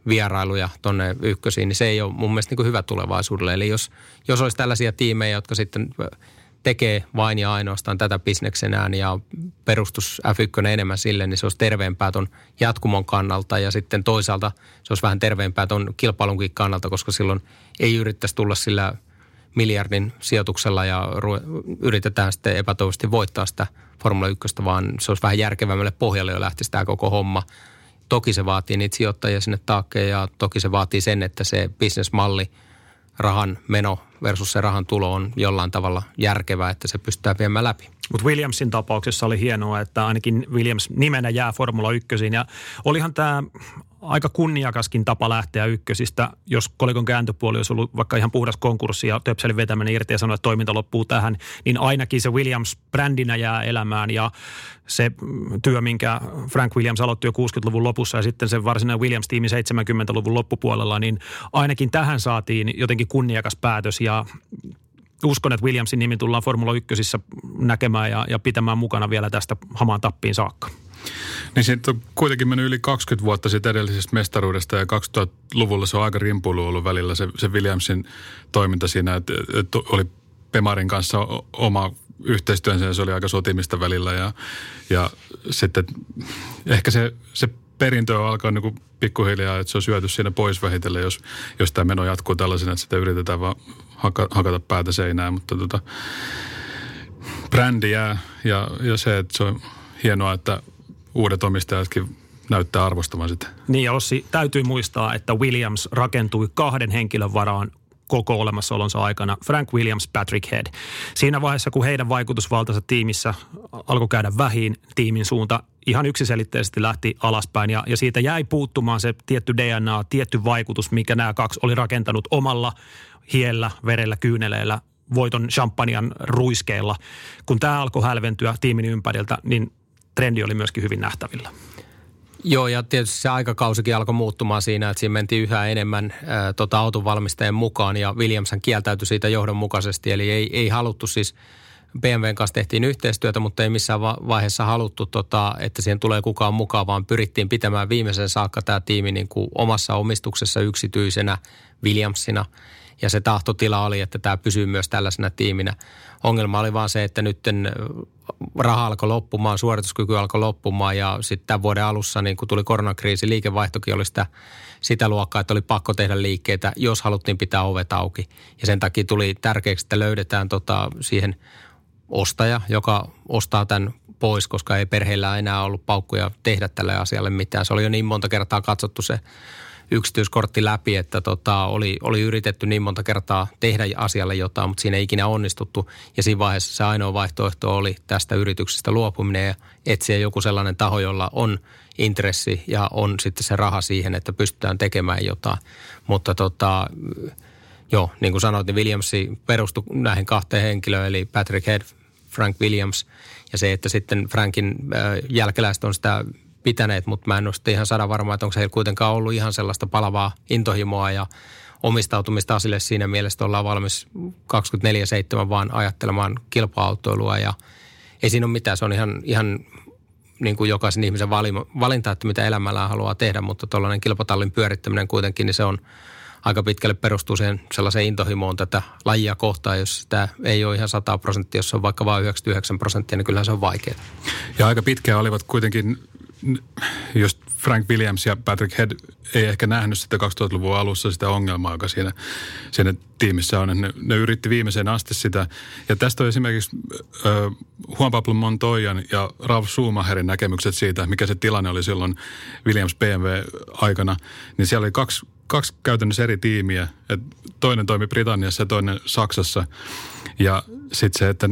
vierailuja tonne ykkösiin, niin se ei ole mun mielestä niin kuin hyvä tulevaisuudelle. Eli jos, jos olisi tällaisia tiimejä, jotka sitten tekee vain ja ainoastaan tätä bisneksenään ja perustus F1 enemmän sille, niin se olisi terveempää tuon jatkumon kannalta ja sitten toisaalta se olisi vähän terveempää tuon kilpailunkin kannalta, koska silloin ei yrittäisi tulla sillä miljardin sijoituksella ja yritetään sitten epätoivoisesti voittaa sitä Formula 1, vaan se olisi vähän järkevämmälle pohjalle jo lähtisi tämä koko homma. Toki se vaatii niitä sijoittajia sinne taakkeen ja toki se vaatii sen, että se bisnesmalli, rahan meno versus se rahan tulo on jollain tavalla järkevää, että se pystytään viemään läpi. Mutta Williamsin tapauksessa oli hienoa, että ainakin Williams nimenä jää Formula 1. Ja olihan tämä aika kunniakaskin tapa lähteä ykkösistä, jos kolikon kääntöpuoli olisi ollut vaikka ihan puhdas konkurssi ja Töpselin vetäminen irti ja sanoi, että toiminta loppuu tähän, niin ainakin se Williams brändinä jää elämään ja se työ, minkä Frank Williams aloitti jo 60-luvun lopussa ja sitten se varsinainen Williams-tiimi 70-luvun loppupuolella, niin ainakin tähän saatiin jotenkin kunniakas päätös ja uskon, että Williamsin nimi tullaan Formula 1 näkemään ja, ja pitämään mukana vielä tästä hamaan tappiin saakka. Niin siitä on kuitenkin mennyt yli 20 vuotta siitä edellisestä mestaruudesta ja 2000-luvulla se on aika rimpuilu ollut välillä se, se Williamsin toiminta siinä, että, että oli Pemarin kanssa oma yhteistyönsä ja se oli aika sotimista välillä ja, ja sitten ehkä se, se perintö on alkaa niin pikkuhiljaa, että se on syöty siinä pois vähitellen, jos, jos tämä meno jatkuu tällaisena, että sitä yritetään vaan haka, hakata päätä seinään, mutta tota, brändi jää ja, ja se, että se on hienoa, että uudet omistajatkin näyttää arvostavan sitä. Niin ja Ossi, täytyy muistaa, että Williams rakentui kahden henkilön varaan koko olemassaolonsa aikana, Frank Williams, Patrick Head. Siinä vaiheessa, kun heidän vaikutusvaltansa tiimissä alkoi käydä vähin, tiimin suunta ihan yksiselitteisesti lähti alaspäin ja, ja siitä jäi puuttumaan se tietty DNA, tietty vaikutus, mikä nämä kaksi oli rakentanut omalla hiellä, verellä, kyyneleillä, voiton champagnean ruiskeilla. Kun tämä alkoi hälventyä tiimin ympäriltä, niin trendi oli myöskin hyvin nähtävillä. Joo, ja tietysti se aikakausikin alkoi muuttumaan siinä, että siinä mentiin yhä enemmän ää, tota autonvalmistajien mukaan, ja Williamson kieltäytyi siitä johdonmukaisesti, eli ei, ei haluttu siis BMWn kanssa tehtiin yhteistyötä, mutta ei missään vaiheessa haluttu, tota, että siihen tulee kukaan mukaan, vaan pyrittiin pitämään viimeisen saakka tämä tiimi niin kuin omassa omistuksessa yksityisenä Williamsina – ja se tahtotila oli, että tämä pysyy myös tällaisena tiiminä. Ongelma oli vaan se, että nyt raha alkoi loppumaan, suorituskyky alkoi loppumaan ja sitten tämän vuoden alussa, niin kun tuli koronakriisi, liikevaihtokin oli sitä, sitä luokkaa, että oli pakko tehdä liikkeitä, jos haluttiin pitää ovet auki. Ja sen takia tuli tärkeäksi, että löydetään tota siihen ostaja, joka ostaa tämän pois, koska ei perheellä enää ollut paukkuja tehdä tälle asialle mitään. Se oli jo niin monta kertaa katsottu se yksityiskortti läpi, että tota, oli, oli yritetty niin monta kertaa tehdä asialle jotain, mutta siinä ei ikinä onnistuttu. Ja siinä vaiheessa se ainoa vaihtoehto oli tästä yrityksestä luopuminen ja etsiä joku sellainen taho, jolla on intressi ja on sitten se raha siihen, että pystytään tekemään jotain. Mutta tota, joo, niin kuin sanoit, niin Williamsi perustui näihin kahteen henkilöön, eli Patrick Head, Frank Williams. Ja se, että sitten Frankin jälkeläiset on sitä pitäneet, mutta mä en ole ihan saada varma, että onko heillä kuitenkaan ollut ihan sellaista palavaa intohimoa ja omistautumista asille siinä mielessä, ollaan valmis 24-7 vaan ajattelemaan kilpa-autoilua ja ei siinä ole mitään. Se on ihan, ihan niin kuin jokaisen ihmisen valinta, että mitä elämällä haluaa tehdä, mutta tuollainen kilpatallin pyörittäminen kuitenkin, niin se on aika pitkälle perustuu siihen sellaiseen intohimoon tätä lajia kohtaan, jos sitä ei ole ihan 100 prosenttia, jos se on vaikka vain 99 prosenttia, niin kyllähän se on vaikeaa. Ja aika pitkään olivat kuitenkin jos Frank Williams ja Patrick Head ei ehkä nähnyt sitä 2000-luvun alussa sitä ongelmaa, joka siinä, siinä tiimissä on. Ne, ne yritti viimeiseen asti sitä. Ja tästä on esimerkiksi äh, Juan Pablo Montoyan ja Ralf Schumacherin näkemykset siitä, mikä se tilanne oli silloin Williams BMW-aikana. Niin siellä oli kaksi, kaksi käytännössä eri tiimiä. Et toinen toimi Britanniassa ja toinen Saksassa. Ja sitten se, että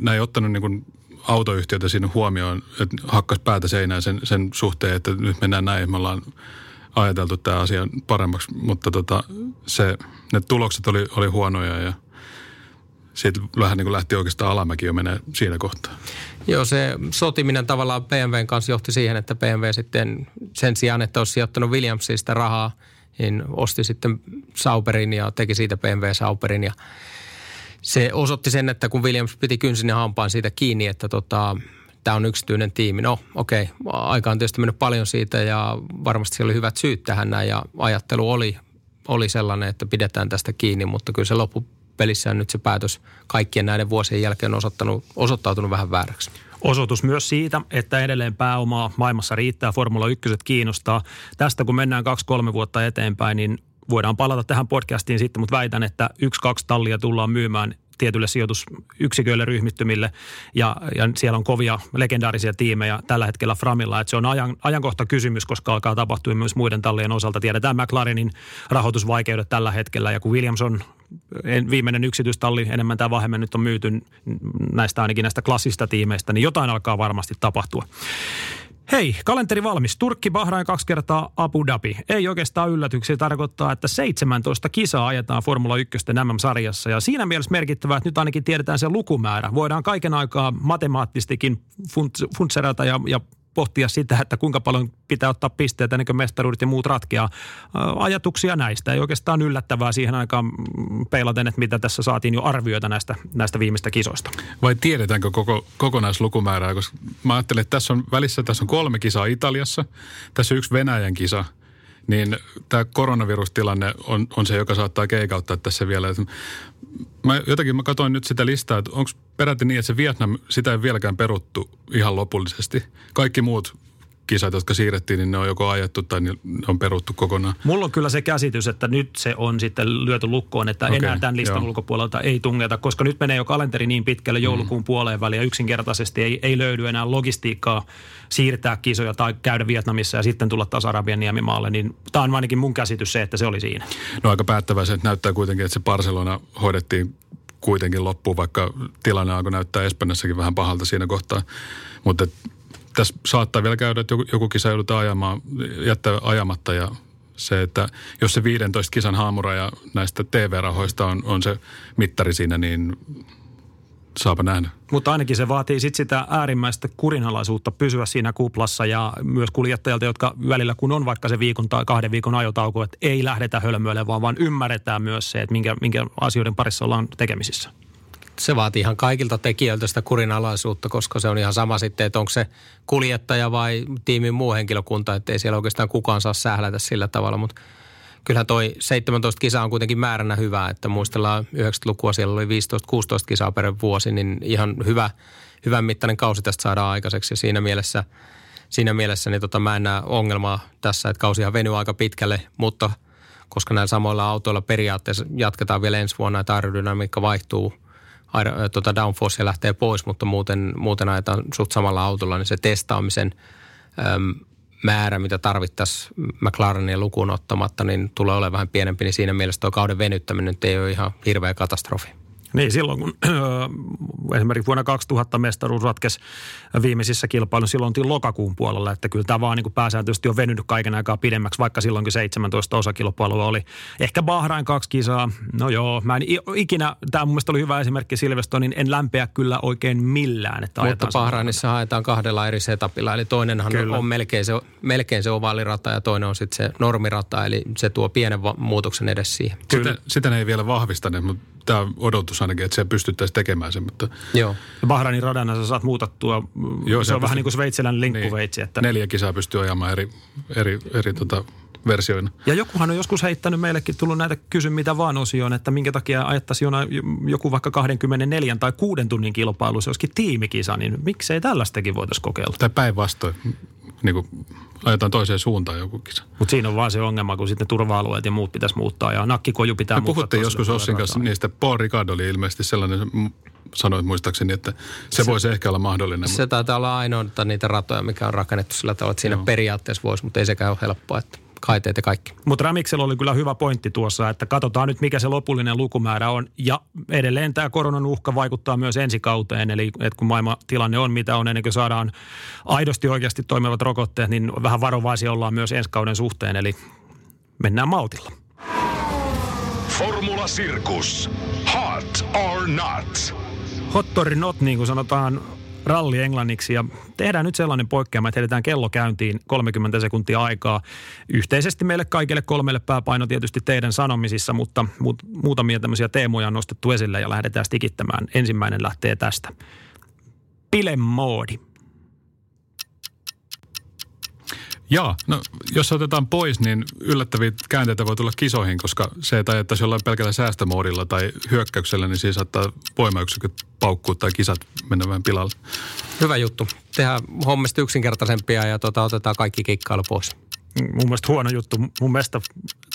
nämä ei ottanut niin autoyhtiötä siinä huomioon, että hakkas päätä seinään sen, sen suhteen, että nyt mennään näin, me ollaan ajateltu tämä asia paremmaksi, mutta tota, se, ne tulokset oli, oli huonoja ja sitten vähän niin kuin lähti oikeastaan alamäki jo menee siinä kohtaa. Joo, se sotiminen tavallaan BMWn kanssa johti siihen, että BMW sitten sen sijaan, että olisi sijoittanut Williamsista rahaa, niin osti sitten Sauberin ja teki siitä BMW Sauberin ja se osoitti sen, että kun Williams piti kynsin ja hampaan siitä kiinni, että tota, tämä on yksityinen tiimi. No okei, okay. aika on tietysti mennyt paljon siitä ja varmasti siellä oli hyvät syyt tähän näin ja ajattelu oli, oli sellainen, että pidetään tästä kiinni, mutta kyllä se loppu loppupelissä nyt se päätös kaikkien näiden vuosien jälkeen on osoittanut, osoittautunut vähän vääräksi. Osoitus myös siitä, että edelleen pääomaa maailmassa riittää, Formula 1 kiinnostaa. Tästä kun mennään kaksi-kolme vuotta eteenpäin, niin voidaan palata tähän podcastiin sitten, mutta väitän, että yksi-kaksi tallia tullaan myymään tietyille sijoitusyksiköille, ryhmittymille ja, ja siellä on kovia legendaarisia tiimejä tällä hetkellä Framilla. Että se on ajan, ajankohta kysymys, koska alkaa tapahtua myös muiden tallien osalta. Tiedetään McLarenin rahoitusvaikeudet tällä hetkellä ja kun Williams on viimeinen yksityistalli enemmän tai vähemmän nyt on myyty näistä ainakin näistä klassista tiimeistä, niin jotain alkaa varmasti tapahtua. Hei, kalenteri valmis. Turkki, Bahrain kaksi kertaa Abu Dhabi. Ei oikeastaan yllätyksiä. Tarkoittaa, että 17 kisaa ajetaan Formula 1 MM-sarjassa. Ja siinä mielessä merkittävää, että nyt ainakin tiedetään se lukumäärä. Voidaan kaiken aikaa matemaattistikin funtserata ja, ja pohtia sitä, että kuinka paljon pitää ottaa pisteitä ennen kuin mestaruudet ja muut ratkeaa. Ajatuksia näistä. Ei oikeastaan yllättävää siihen aikaan mm, peilaten, että mitä tässä saatiin jo arvioita näistä, näistä viimeistä kisoista. Vai tiedetäänkö koko, kokonaislukumäärää? Koska mä ajattelen, että tässä on välissä tässä on kolme kisaa Italiassa, tässä on yksi Venäjän kisa – niin tämä koronavirustilanne on, on se, joka saattaa keikauttaa tässä vielä. Mä jotenkin mä katsoin nyt sitä listaa, että onko peräti niin, että se Vietnam, sitä ei vieläkään peruttu ihan lopullisesti. Kaikki muut kisat, jotka siirrettiin, niin ne on joko ajettu tai ne on peruttu kokonaan. Mulla on kyllä se käsitys, että nyt se on sitten lyöty lukkoon, että okay, enää tämän listan joo. ulkopuolelta ei tungeta, koska nyt menee jo kalenteri niin pitkälle joulukuun mm. puoleen väliin ja yksinkertaisesti ei, ei löydy enää logistiikkaa siirtää kisoja tai käydä Vietnamissa ja sitten tulla taas Arabian niemimaalle, niin tämä on ainakin mun käsitys se, että se oli siinä. No aika päättäväisen, että näyttää kuitenkin, että se Barcelona hoidettiin kuitenkin loppuun, vaikka tilanne alkoi näyttää Espanjassakin vähän pahalta siinä kohtaa. Mutta tässä saattaa vielä käydä, että joku, joku kisa joudutaan ajamaan, jättää ajamatta ja se, että jos se 15 kisan haamuraja näistä TV-rahoista on, on se mittari siinä, niin saapa nähdä. Mutta ainakin se vaatii sit sitä äärimmäistä kurinalaisuutta pysyä siinä kuplassa ja myös kuljettajalta, jotka välillä kun on vaikka se viikon tai kahden viikon ajotauko, että ei lähdetä hölmöille, vaan, vaan ymmärretään myös se, että minkä, minkä asioiden parissa ollaan tekemisissä se vaatii ihan kaikilta tekijöiltä sitä kurinalaisuutta, koska se on ihan sama sitten, että onko se kuljettaja vai tiimin muu henkilökunta, että ei siellä oikeastaan kukaan saa sählätä sillä tavalla, mutta kyllähän toi 17 kisaa on kuitenkin määränä hyvä, että muistellaan 90-lukua, siellä oli 15-16 kisaa per vuosi, niin ihan hyvä, hyvän mittainen kausi tästä saadaan aikaiseksi. Ja siinä mielessä, siinä mielessä niin tota, mä en näe ongelmaa tässä, että kausihan venyy aika pitkälle, mutta koska näillä samoilla autoilla periaatteessa jatketaan vielä ensi vuonna, että aerodynamiikka vaihtuu – tuota downforce lähtee pois, mutta muuten, muuten ajetaan suht samalla autolla, niin se testaamisen äm, määrä, mitä tarvittaisiin McLarenia lukuun ottamatta, niin tulee olemaan vähän pienempi, niin siinä mielessä tuo kauden venyttäminen nyt ei ole ihan hirveä katastrofi. Niin, silloin kun [CLEARS THROAT] esimerkiksi vuonna 2000 mestaruus ratkesi viimeisissä kilpailuissa, silloin oltiin lokakuun puolella, että kyllä tämä vaan niin kuin pääsääntöisesti on venynyt kaiken aikaa pidemmäksi, vaikka silloinkin 17 osakilpailua oli. Ehkä Bahrain kaksi kisaa, no joo, mä en ikinä, tämä mun mielestä oli hyvä esimerkki Silvestonin, en lämpeä kyllä oikein millään. Että Mutta Bahrainissa haetaan kahdella eri setapilla, eli toinenhan kyllä. on melkein se, melkein se ovaalirata ja toinen on sitten se normirata, eli se tuo pienen va- muutoksen edes siihen. Sitä, sitä ei vielä vahvistaneet, mutta tämä odotus ainakin, että se pystyttäisiin tekemään se. Mutta... Joo. Ja Bahrainin radana sä saat muutattua. Joo, se, se on pystyy... vähän niin kuin sveitsilän linkkuveitsi. Niin. Että... Neljä kisaa pystyy ajamaan eri, eri, eri tota, versioina. Ja jokuhan on joskus heittänyt meillekin tullut näitä kysy mitä vaan osioon, että minkä takia ajattaisiin joku vaikka 24 tai 6 tunnin kilpailu, se olisikin tiimikisa, niin miksei tällaistakin voitaisiin kokeilla? Tai päinvastoin, niin kuin ajetaan toiseen suuntaan joku kisa. Mutta siinä on vaan se ongelma, kun sitten turva-alueet ja muut pitäisi muuttaa ja nakkikoju pitää Me muuttaa. puhuttiin joskus Ossin kanssa niistä, Paul Ricard oli ilmeisesti sellainen, sanoit muistaakseni, että se, se voisi ehkä olla mahdollinen. Se taitaa olla ainoa niitä ratoja, mikä on rakennettu sillä tavalla, että siinä Joo. periaatteessa voisi, mutta ei sekään ole helppoa. Että kaiteet ja kaikki. Mutta Rämiksellä oli kyllä hyvä pointti tuossa, että katsotaan nyt mikä se lopullinen lukumäärä on. Ja edelleen tämä koronan uhka vaikuttaa myös ensi kauteen, eli että kun maailman tilanne on mitä on, ennen kuin saadaan aidosti oikeasti toimivat rokotteet, niin vähän varovaisia ollaan myös ensi kauden suhteen, eli mennään maltilla. Formula Sirkus. Hot or not? Hot or not, niin kuin sanotaan ralli englanniksi ja tehdään nyt sellainen poikkeama, että heitetään kello käyntiin 30 sekuntia aikaa. Yhteisesti meille kaikille kolmelle pääpaino tietysti teidän sanomisissa, mutta muutamia tämmöisiä teemoja on nostettu esille ja lähdetään tikittämään. Ensimmäinen lähtee tästä. Bilemoodi. Joo, no jos otetaan pois, niin yllättäviä käänteitä voi tulla kisoihin, koska se, että ajettaisiin jollain pelkällä säästömoodilla tai hyökkäyksellä, niin siinä saattaa voimayksiköt paukkua tai kisat mennä vähän pilalle. Hyvä juttu. Tehdään hommista yksinkertaisempia ja tota, otetaan kaikki kikkailu pois. Mun mielestä huono juttu. Mun mielestä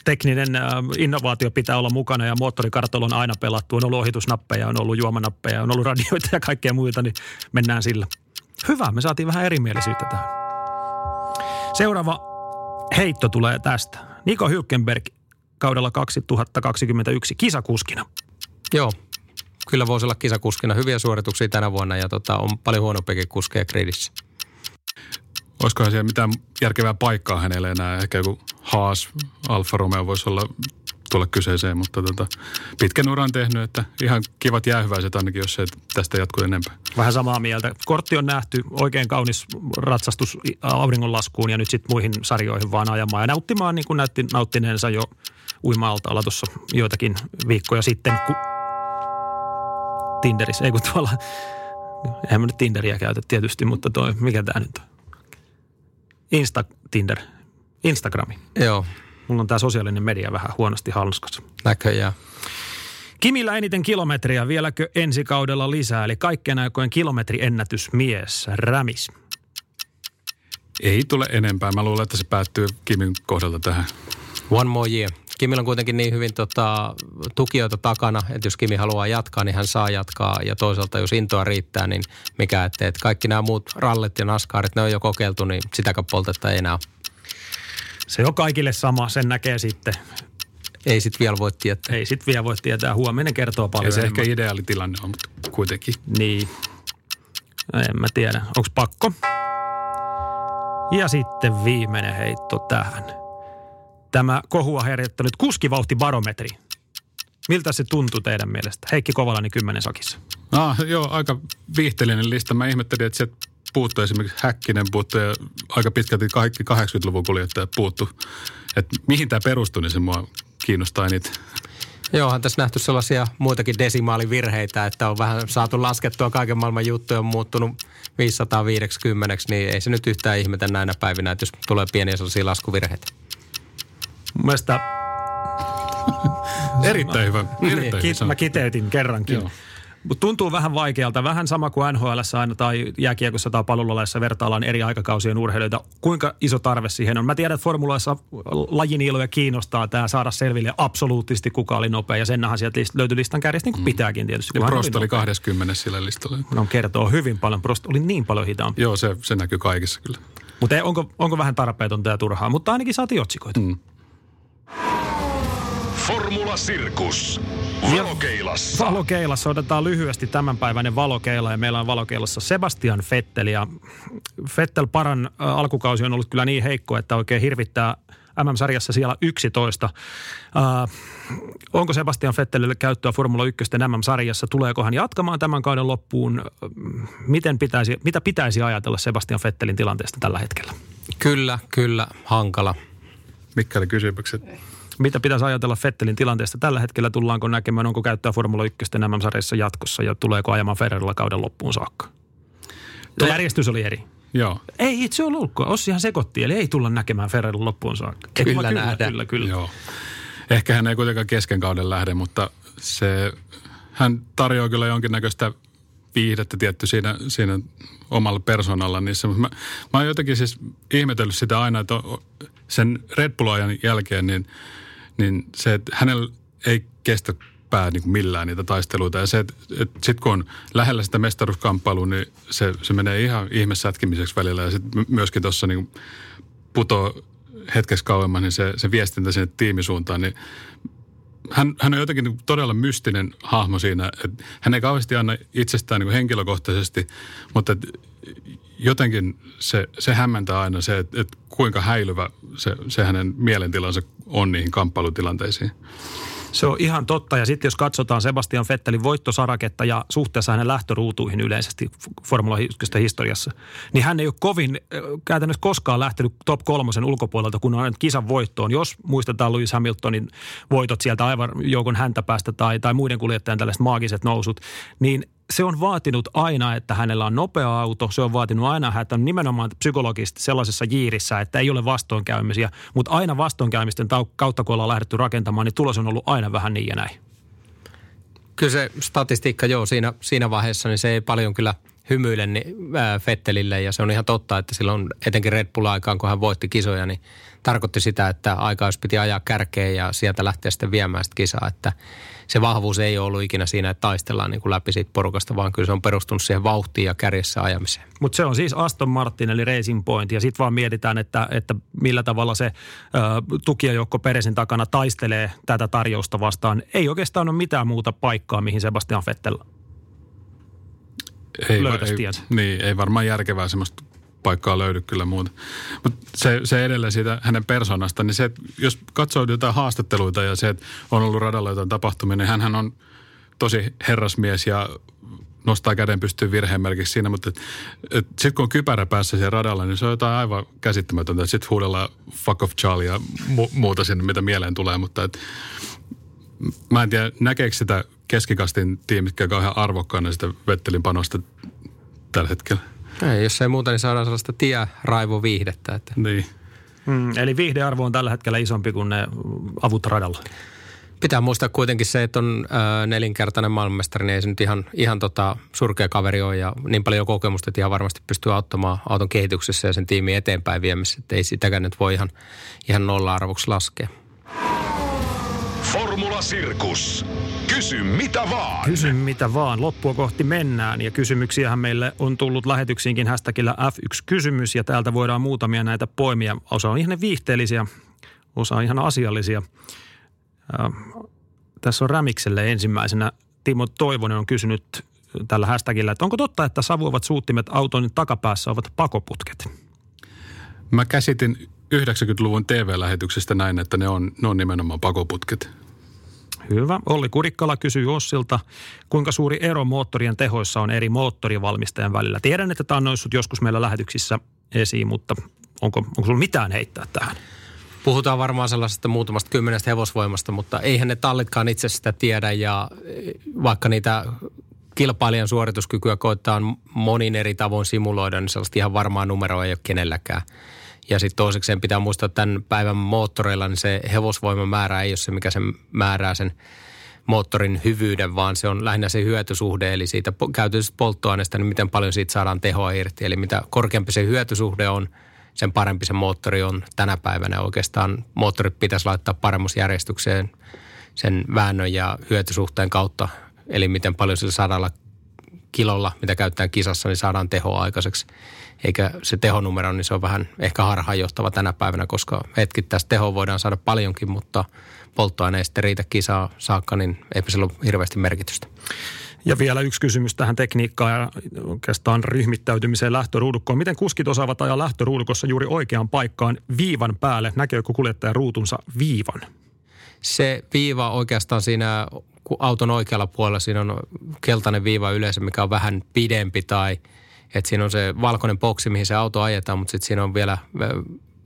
tekninen äh, innovaatio pitää olla mukana ja moottorikartalla on aina pelattu. On ollut ohitusnappeja, on ollut juomanappeja, on ollut [LAUGHS] radioita ja kaikkea muita, niin mennään sillä. Hyvä, me saatiin vähän erimielisyyttä tähän. Seuraava heitto tulee tästä. Niko Hylkenberg kaudella 2021 kisakuskina. Joo, kyllä voisi olla kisakuskina. Hyviä suorituksia tänä vuonna ja tota, on paljon huonompiakin kuskeja gridissä. Olisikohan siellä mitään järkevää paikkaa hänelle enää? Ehkä joku Haas, Alfa Romeo voisi olla tulla kyseeseen, mutta tota, pitkän uran tehnyt, että ihan kivat jäähyväiset ainakin, jos se tästä jatkuu enempää. Vähän samaa mieltä. Kortti on nähty, oikein kaunis ratsastus auringonlaskuun ja nyt sitten muihin sarjoihin vaan ajamaan ja nauttimaan niin kuin näytti nauttineensa jo uima-altaalla tuossa joitakin viikkoja sitten. Ku... Tinderissä, ei kun tuolla, eihän mä nyt Tinderiä käytä tietysti, mutta toi, mikä tämä nyt on? Insta Tinder, Instagrami. Joo, Mulla on tämä sosiaalinen media vähän huonosti hanskassa. näköjään. Kimillä eniten kilometriä, vieläkö ensi kaudella lisää, eli kaikkien aikojen kilometriennätysmies, Rämis. Ei tule enempää. Mä luulen, että se päättyy Kimin kohdalta tähän. One more year. Kimillä on kuitenkin niin hyvin tota, tukijoita takana, että jos Kimi haluaa jatkaa, niin hän saa jatkaa. Ja toisaalta jos intoa riittää, niin mikä ettei. Että kaikki nämä muut rallit ja naskaarit, ne on jo kokeiltu, niin sitäkään poltetta ei enää ole. Se on kaikille sama, sen näkee sitten. Ei sit vielä voi tietää. Ei sit vielä voi tietää, huominen kertoo Ei paljon se enemmän. ehkä ideaalitilanne on, mutta kuitenkin. Niin. En mä tiedä. Onko pakko? Ja sitten viimeinen heitto tähän. Tämä kohua herättänyt kuskivauhtibarometri. Miltä se tuntuu teidän mielestä? Heikki Kovalani kymmenen sakissa. Ah, joo, aika viihteellinen lista. Mä ihmettelin, että sieltä puuttuu esimerkiksi Häkkinen puuttu ja aika pitkälti kaikki 80-luvun kuljettajat puuttu. Että mihin tämä perustuu, niin se mua kiinnostaa niitä. Joo, on tässä nähty sellaisia muitakin desimaalivirheitä, että on vähän saatu laskettua kaiken maailman juttuja, on muuttunut 550, niin ei se nyt yhtään ihmetä näinä päivinä, että jos tulee pieniä sellaisia laskuvirheitä. Mun mielestä [LAUGHS] Erittäin hyvä. Erittäin Ki- hyvä. mä kiteytin kerrankin. Joo. Mutta tuntuu vähän vaikealta, vähän sama kuin NHL aina tai jääkiekossa tai pallollolaissa vertaillaan eri aikakausien urheilijoita. Kuinka iso tarve siihen on? Mä tiedän, että formulaissa lajin iloja kiinnostaa tämä saada selville absoluuttisesti kuka oli nopea ja sennahan sieltä list- löytyi listan kärjestä niin kuin pitääkin tietysti. Ja Prost oli nopea. 20 sillä listalla. No kertoo hyvin paljon. Prost oli niin paljon hitaampi. Joo, se, se näkyy kaikissa kyllä. Mutta onko, onko vähän tarpeetonta ja turhaa? Mutta ainakin saatiin otsikoita. Mm. Formula Sirkus. Valokeilassa. Valokeilassa otetaan lyhyesti tämänpäiväinen valokeila ja meillä on valokeilassa Sebastian Vettel ja Vettel paran alkukausi on ollut kyllä niin heikko, että oikein hirvittää MM-sarjassa siellä 11. Äh, onko Sebastian Vettelille käyttöä Formula 1 MM-sarjassa? Tuleeko hän jatkamaan tämän kauden loppuun? Miten pitäisi, mitä pitäisi ajatella Sebastian Vettelin tilanteesta tällä hetkellä? Kyllä, kyllä, hankala. Mitkä oli kysymykset? Mitä pitäisi ajatella Vettelin tilanteesta tällä hetkellä? Tullaanko näkemään, onko käyttöä Formula 1 MM-sarjassa jatkossa ja tuleeko ajamaan Ferrarilla kauden loppuun saakka? Tuo järjestys oli eri. Joo, Ei itse ole ulkoa. Ossihan sekoitti, eli ei tulla näkemään Ferrarin loppuun saakka. Kyllä kyllä, nähdään. Kyllä, kyllä. joo. Ehkä hän ei kuitenkaan kesken kauden lähde, mutta se, hän tarjoaa kyllä jonkinnäköistä viihdettä tietty siinä, siinä omalla persoonalla. Niissä. Mä, mä oon jotenkin siis ihmetellyt sitä aina, että sen Red Bull-ajan jälkeen, niin, niin se, että hänellä ei kestä pää niin kuin millään niitä taisteluita. Ja se, että, että sitten kun on lähellä sitä mestaruuskamppailua, niin se, se menee ihan ihmesätkimiseksi välillä. Ja sitten myöskin tuossa niin putoo hetkeksi kauemmas, niin se, se viestintä sinne tiimisuuntaan, niin hän, hän on jotenkin niin todella mystinen hahmo siinä. Että hän ei kauheasti anna itsestään niin henkilökohtaisesti, mutta jotenkin se, se hämmentää aina se, että, että kuinka häilyvä se, se hänen mielentilansa on niihin kamppailutilanteisiin. Se on ihan totta. Ja sitten jos katsotaan Sebastian Vettelin voittosaraketta ja suhteessa hänen lähtöruutuihin yleisesti Formula 1 historiassa, niin hän ei ole kovin äh, käytännössä koskaan lähtenyt top kolmosen ulkopuolelta, kun on kisan voittoon. Jos muistetaan Lewis Hamiltonin voitot sieltä aivan joukon häntä päästä tai, tai muiden kuljettajan tällaiset maagiset nousut, niin se on vaatinut aina, että hänellä on nopea auto. Se on vaatinut aina, että on nimenomaan psykologisesti sellaisessa jiirissä, että ei ole vastoinkäymisiä. Mutta aina vastoinkäymisten kautta, kun ollaan lähdetty rakentamaan, niin tulos on ollut aina vähän niin ja näin. Kyllä se statistiikka, joo, siinä, siinä vaiheessa, niin se ei paljon kyllä hymyile niin, ää, Fettelille. Ja se on ihan totta, että silloin etenkin Red Bull-aikaan, kun hän voitti kisoja, niin tarkoitti sitä, että aika piti ajaa kärkeen ja sieltä lähteä sitten viemään sitä kisaa. Että se vahvuus ei ole ollut ikinä siinä, että taistellaan niin kuin läpi siitä porukasta, vaan kyllä se on perustunut siihen vauhtiin ja kärjessä ajamiseen. Mutta se on siis Aston Martin eli Racing Point ja sitten vaan mietitään, että, että millä tavalla se ö, tukijajoukko Peresin takana taistelee tätä tarjousta vastaan. Ei oikeastaan ole mitään muuta paikkaa, mihin Sebastian Vettel ei, löytäisi ei, Niin, ei varmaan järkevää semmoista paikkaa löydy kyllä muuta. Mutta se, se edelleen siitä hänen persoonasta, niin se, että jos katsoo jotain haastatteluita ja se, että on ollut radalla jotain tapahtumia, niin hän on tosi herrasmies ja nostaa käden pystyyn virheenmerkiksi siinä, mutta sitten kun on kypärä päässä siellä radalla, niin se on jotain aivan käsittämätöntä. Sitten huudellaan fuck off Charlie ja mu- muuta sinne, mitä mieleen tulee, mutta et, mä en tiedä, näkeekö sitä keskikastin tiimit kauhean arvokkaana sitä Vettelin panosta tällä hetkellä. Ei, jos ei muuta, niin saadaan sellaista tie-raivo viihdettä. Että. Niin. Mm, eli viihdearvo on tällä hetkellä isompi kuin ne avut radalla. Pitää muistaa kuitenkin se, että on äh, nelinkertainen maailmanmestari, niin ei se nyt ihan, ihan tota surkea kaveri ole ja niin paljon kokemusta, että ihan varmasti pystyy auttamaan auton kehityksessä ja sen tiimin eteenpäin viemässä. Että ei sitäkään nyt voi ihan, ihan nolla-arvoksi laskea. Sirkus. Kysy mitä vaan. Kysy mitä vaan. Loppua kohti mennään ja kysymyksiähän meille on tullut lähetyksiinkin hashtagillä F1-kysymys ja täältä voidaan muutamia näitä poimia. Osa on ihan viihteellisiä, osa on ihan asiallisia. Äh, tässä on Rämikselle ensimmäisenä. Timo Toivonen on kysynyt tällä hashtagillä, että onko totta, että savuavat suuttimet auton takapäässä ovat pakoputket? Mä käsitin 90-luvun TV-lähetyksestä näin, että ne on, ne on nimenomaan pakoputket. Hyvä. Olli Kurikkala kysyy Ossilta, kuinka suuri ero moottorien tehoissa on eri moottorivalmistajan välillä. Tiedän, että tämä on noussut joskus meillä lähetyksissä esiin, mutta onko, onko sulla mitään heittää tähän? Puhutaan varmaan sellaisesta muutamasta kymmenestä hevosvoimasta, mutta eihän ne tallitkaan itse sitä tiedä ja vaikka niitä kilpailijan suorituskykyä koittaa monin eri tavoin simuloida, niin sellaista ihan varmaa numeroa ei ole kenelläkään. Ja sitten toisekseen pitää muistaa, että tämän päivän moottoreilla niin se hevosvoiman määrä ei ole se, mikä sen määrää sen moottorin hyvyyden, vaan se on lähinnä se hyötysuhde, eli siitä käytöstä polttoaineesta, niin miten paljon siitä saadaan tehoa irti. Eli mitä korkeampi se hyötysuhde on, sen parempi se moottori on tänä päivänä. Oikeastaan moottorit pitäisi laittaa paremmusjärjestykseen sen väännön ja hyötysuhteen kautta, eli miten paljon sillä sadalla kilolla, mitä käyttää kisassa, niin saadaan tehoa aikaiseksi eikä se tehonumero, niin se on vähän ehkä harhaanjohtava tänä päivänä, koska hetkittäistä tehoa voidaan saada paljonkin, mutta polttoaine ei sitten riitä kisaa saakka, niin eipä sillä ole hirveästi merkitystä. Ja vielä yksi kysymys tähän tekniikkaan ja oikeastaan ryhmittäytymiseen lähtöruudukkoon. Miten kuskit osaavat ajaa lähtöruudukossa juuri oikeaan paikkaan viivan päälle? Näkeekö kuljettaja ruutunsa viivan? Se viiva oikeastaan siinä auton oikealla puolella, siinä on keltainen viiva yleensä, mikä on vähän pidempi tai – että siinä on se valkoinen boksi, mihin se auto ajetaan, mutta sitten siinä on vielä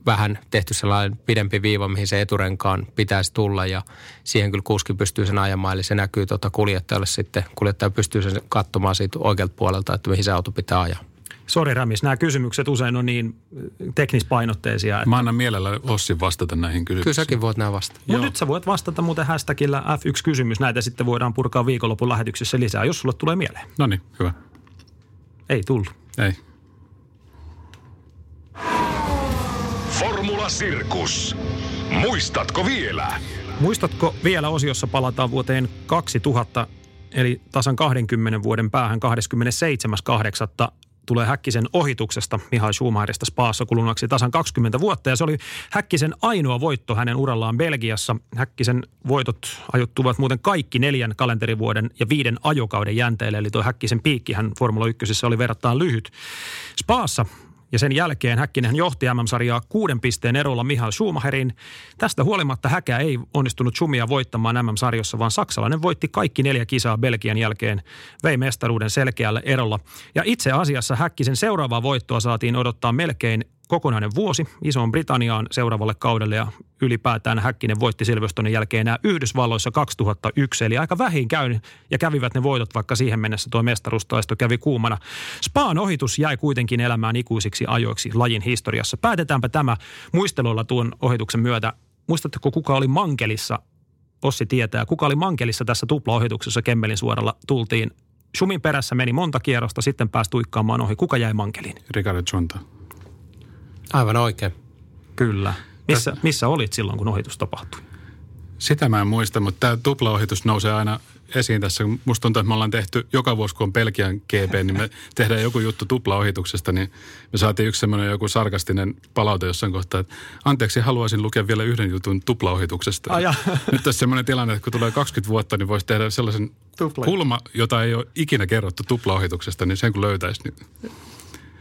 vähän tehty sellainen pidempi viiva, mihin se eturenkaan pitäisi tulla ja siihen kyllä kuski pystyy sen ajamaan. Eli se näkyy tuota kuljettajalle sitten. Kuljettaja pystyy sen katsomaan siitä oikealta puolelta, että mihin se auto pitää ajaa. Sori Rämis, nämä kysymykset usein on niin teknispainotteisia. Että... Mä annan mielellä Ossi vastata näihin kysymyksiin. Kyllä säkin voit nämä vastata. No nyt sä voit vastata muuten hashtagillä F1-kysymys. Näitä sitten voidaan purkaa viikonlopun lähetyksessä lisää, jos sulle tulee mieleen. No niin, hyvä. Ei tullut. Ei. Formula Sirkus. Muistatko vielä? Muistatko vielä osiossa palataan vuoteen 2000, eli tasan 20 vuoden päähän 27.8 tulee Häkkisen ohituksesta Mihai Schumacherista Spaassa kulunaksi tasan 20 vuotta. Ja se oli Häkkisen ainoa voitto hänen urallaan Belgiassa. Häkkisen voitot ajuttuvat muuten kaikki neljän kalenterivuoden ja viiden ajokauden jänteelle. Eli tuo Häkkisen piikkihän Formula 1 oli verrattain lyhyt. Spaassa ja sen jälkeen Häkkinen johti MM-sarjaa kuuden pisteen erolla Mihail Schumacherin. Tästä huolimatta Häkä ei onnistunut Schumia voittamaan MM-sarjossa, vaan saksalainen voitti kaikki neljä kisaa Belgian jälkeen, vei mestaruuden selkeällä erolla. Ja itse asiassa Häkkisen seuraavaa voittoa saatiin odottaa melkein kokonainen vuosi Isoon Britanniaan seuraavalle kaudelle ja ylipäätään Häkkinen voitti Silverstonen jälkeen enää Yhdysvalloissa 2001. Eli aika vähin käy ja kävivät ne voitot, vaikka siihen mennessä tuo mestaruustaisto kävi kuumana. Spaan ohitus jäi kuitenkin elämään ikuisiksi ajoiksi lajin historiassa. Päätetäänpä tämä muistelulla tuon ohituksen myötä. Muistatteko, kuka oli Mankelissa? Ossi tietää. Kuka oli Mankelissa tässä tuplaohituksessa Kemmelin suoralla? Tultiin Sumin perässä meni monta kierrosta, sitten pääsi tuikkaamaan ohi. Kuka jäi Mankeliin? Ricardo Junta. Aivan oikein. Kyllä. Missä, missä olit silloin, kun ohitus tapahtui? Sitä mä en muista, mutta tämä tuplaohitus nousee aina esiin tässä. Musta tuntuu, että me ollaan tehty joka vuosi, kun on Pelkian GP, niin me [LAUGHS] tehdään joku juttu tuplaohituksesta, niin me saatiin yksi semmoinen joku sarkastinen palaute jossain kohtaa, että anteeksi, haluaisin lukea vielä yhden jutun tuplaohituksesta. Ai ja. [LAUGHS] Nyt tässä semmoinen tilanne, että kun tulee 20 vuotta, niin voisi tehdä sellaisen Tupla. kulma, jota ei ole ikinä kerrottu tuplaohituksesta, niin sen kun löytäisi, niin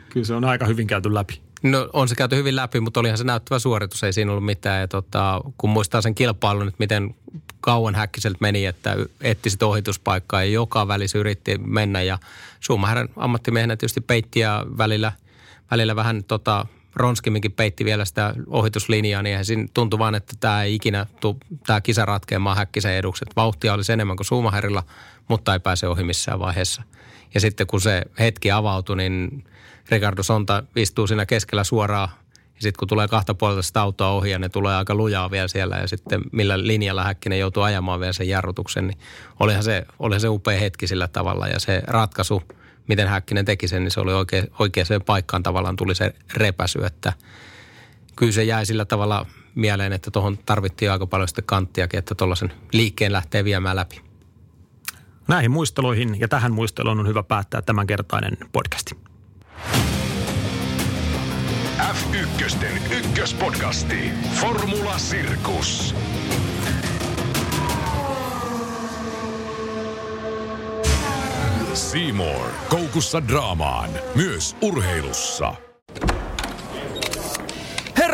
Kyllä se on aika hyvin käyty läpi. No on se käyty hyvin läpi, mutta olihan se näyttävä suoritus, ei siinä ollut mitään. Ja tota, kun muistaa sen kilpailun, että miten kauan häkkiseltä meni, että etti sitä ohituspaikkaa ja joka välissä yritti mennä. Ja Schumacher ammattimiehenä tietysti peitti ja välillä, välillä vähän tota, Ronskimminkin peitti vielä sitä ohituslinjaa, niin siinä tuntui vaan, että tämä ei ikinä tämä kisa ratkeamaan häkkisen eduksi. Vauhtia olisi enemmän kuin Schumacherilla, mutta ei pääse ohi missään vaiheessa. Ja sitten kun se hetki avautui, niin Ricardo Sonta istuu siinä keskellä suoraan. Ja sitten kun tulee kahta puolelta sitä autoa ohi ja ne tulee aika lujaa vielä siellä ja sitten millä linjalla Häkkinen joutuu ajamaan vielä sen jarrutuksen, niin olihan se, olihan se upea hetki sillä tavalla. Ja se ratkaisu, miten Häkkinen teki sen, niin se oli oikein, oikeaan paikkaan tavallaan tuli se repäsy, että kyllä se jäi sillä tavalla mieleen, että tuohon tarvittiin aika paljon sitten kanttiakin, että tuollaisen liikkeen lähtee viemään läpi. Näihin muisteluihin ja tähän muisteluun on hyvä päättää tämänkertainen podcasti. F1 ykköspodcasti. Formula Sirkus. Seymour. Koukussa draamaan. Myös urheilussa.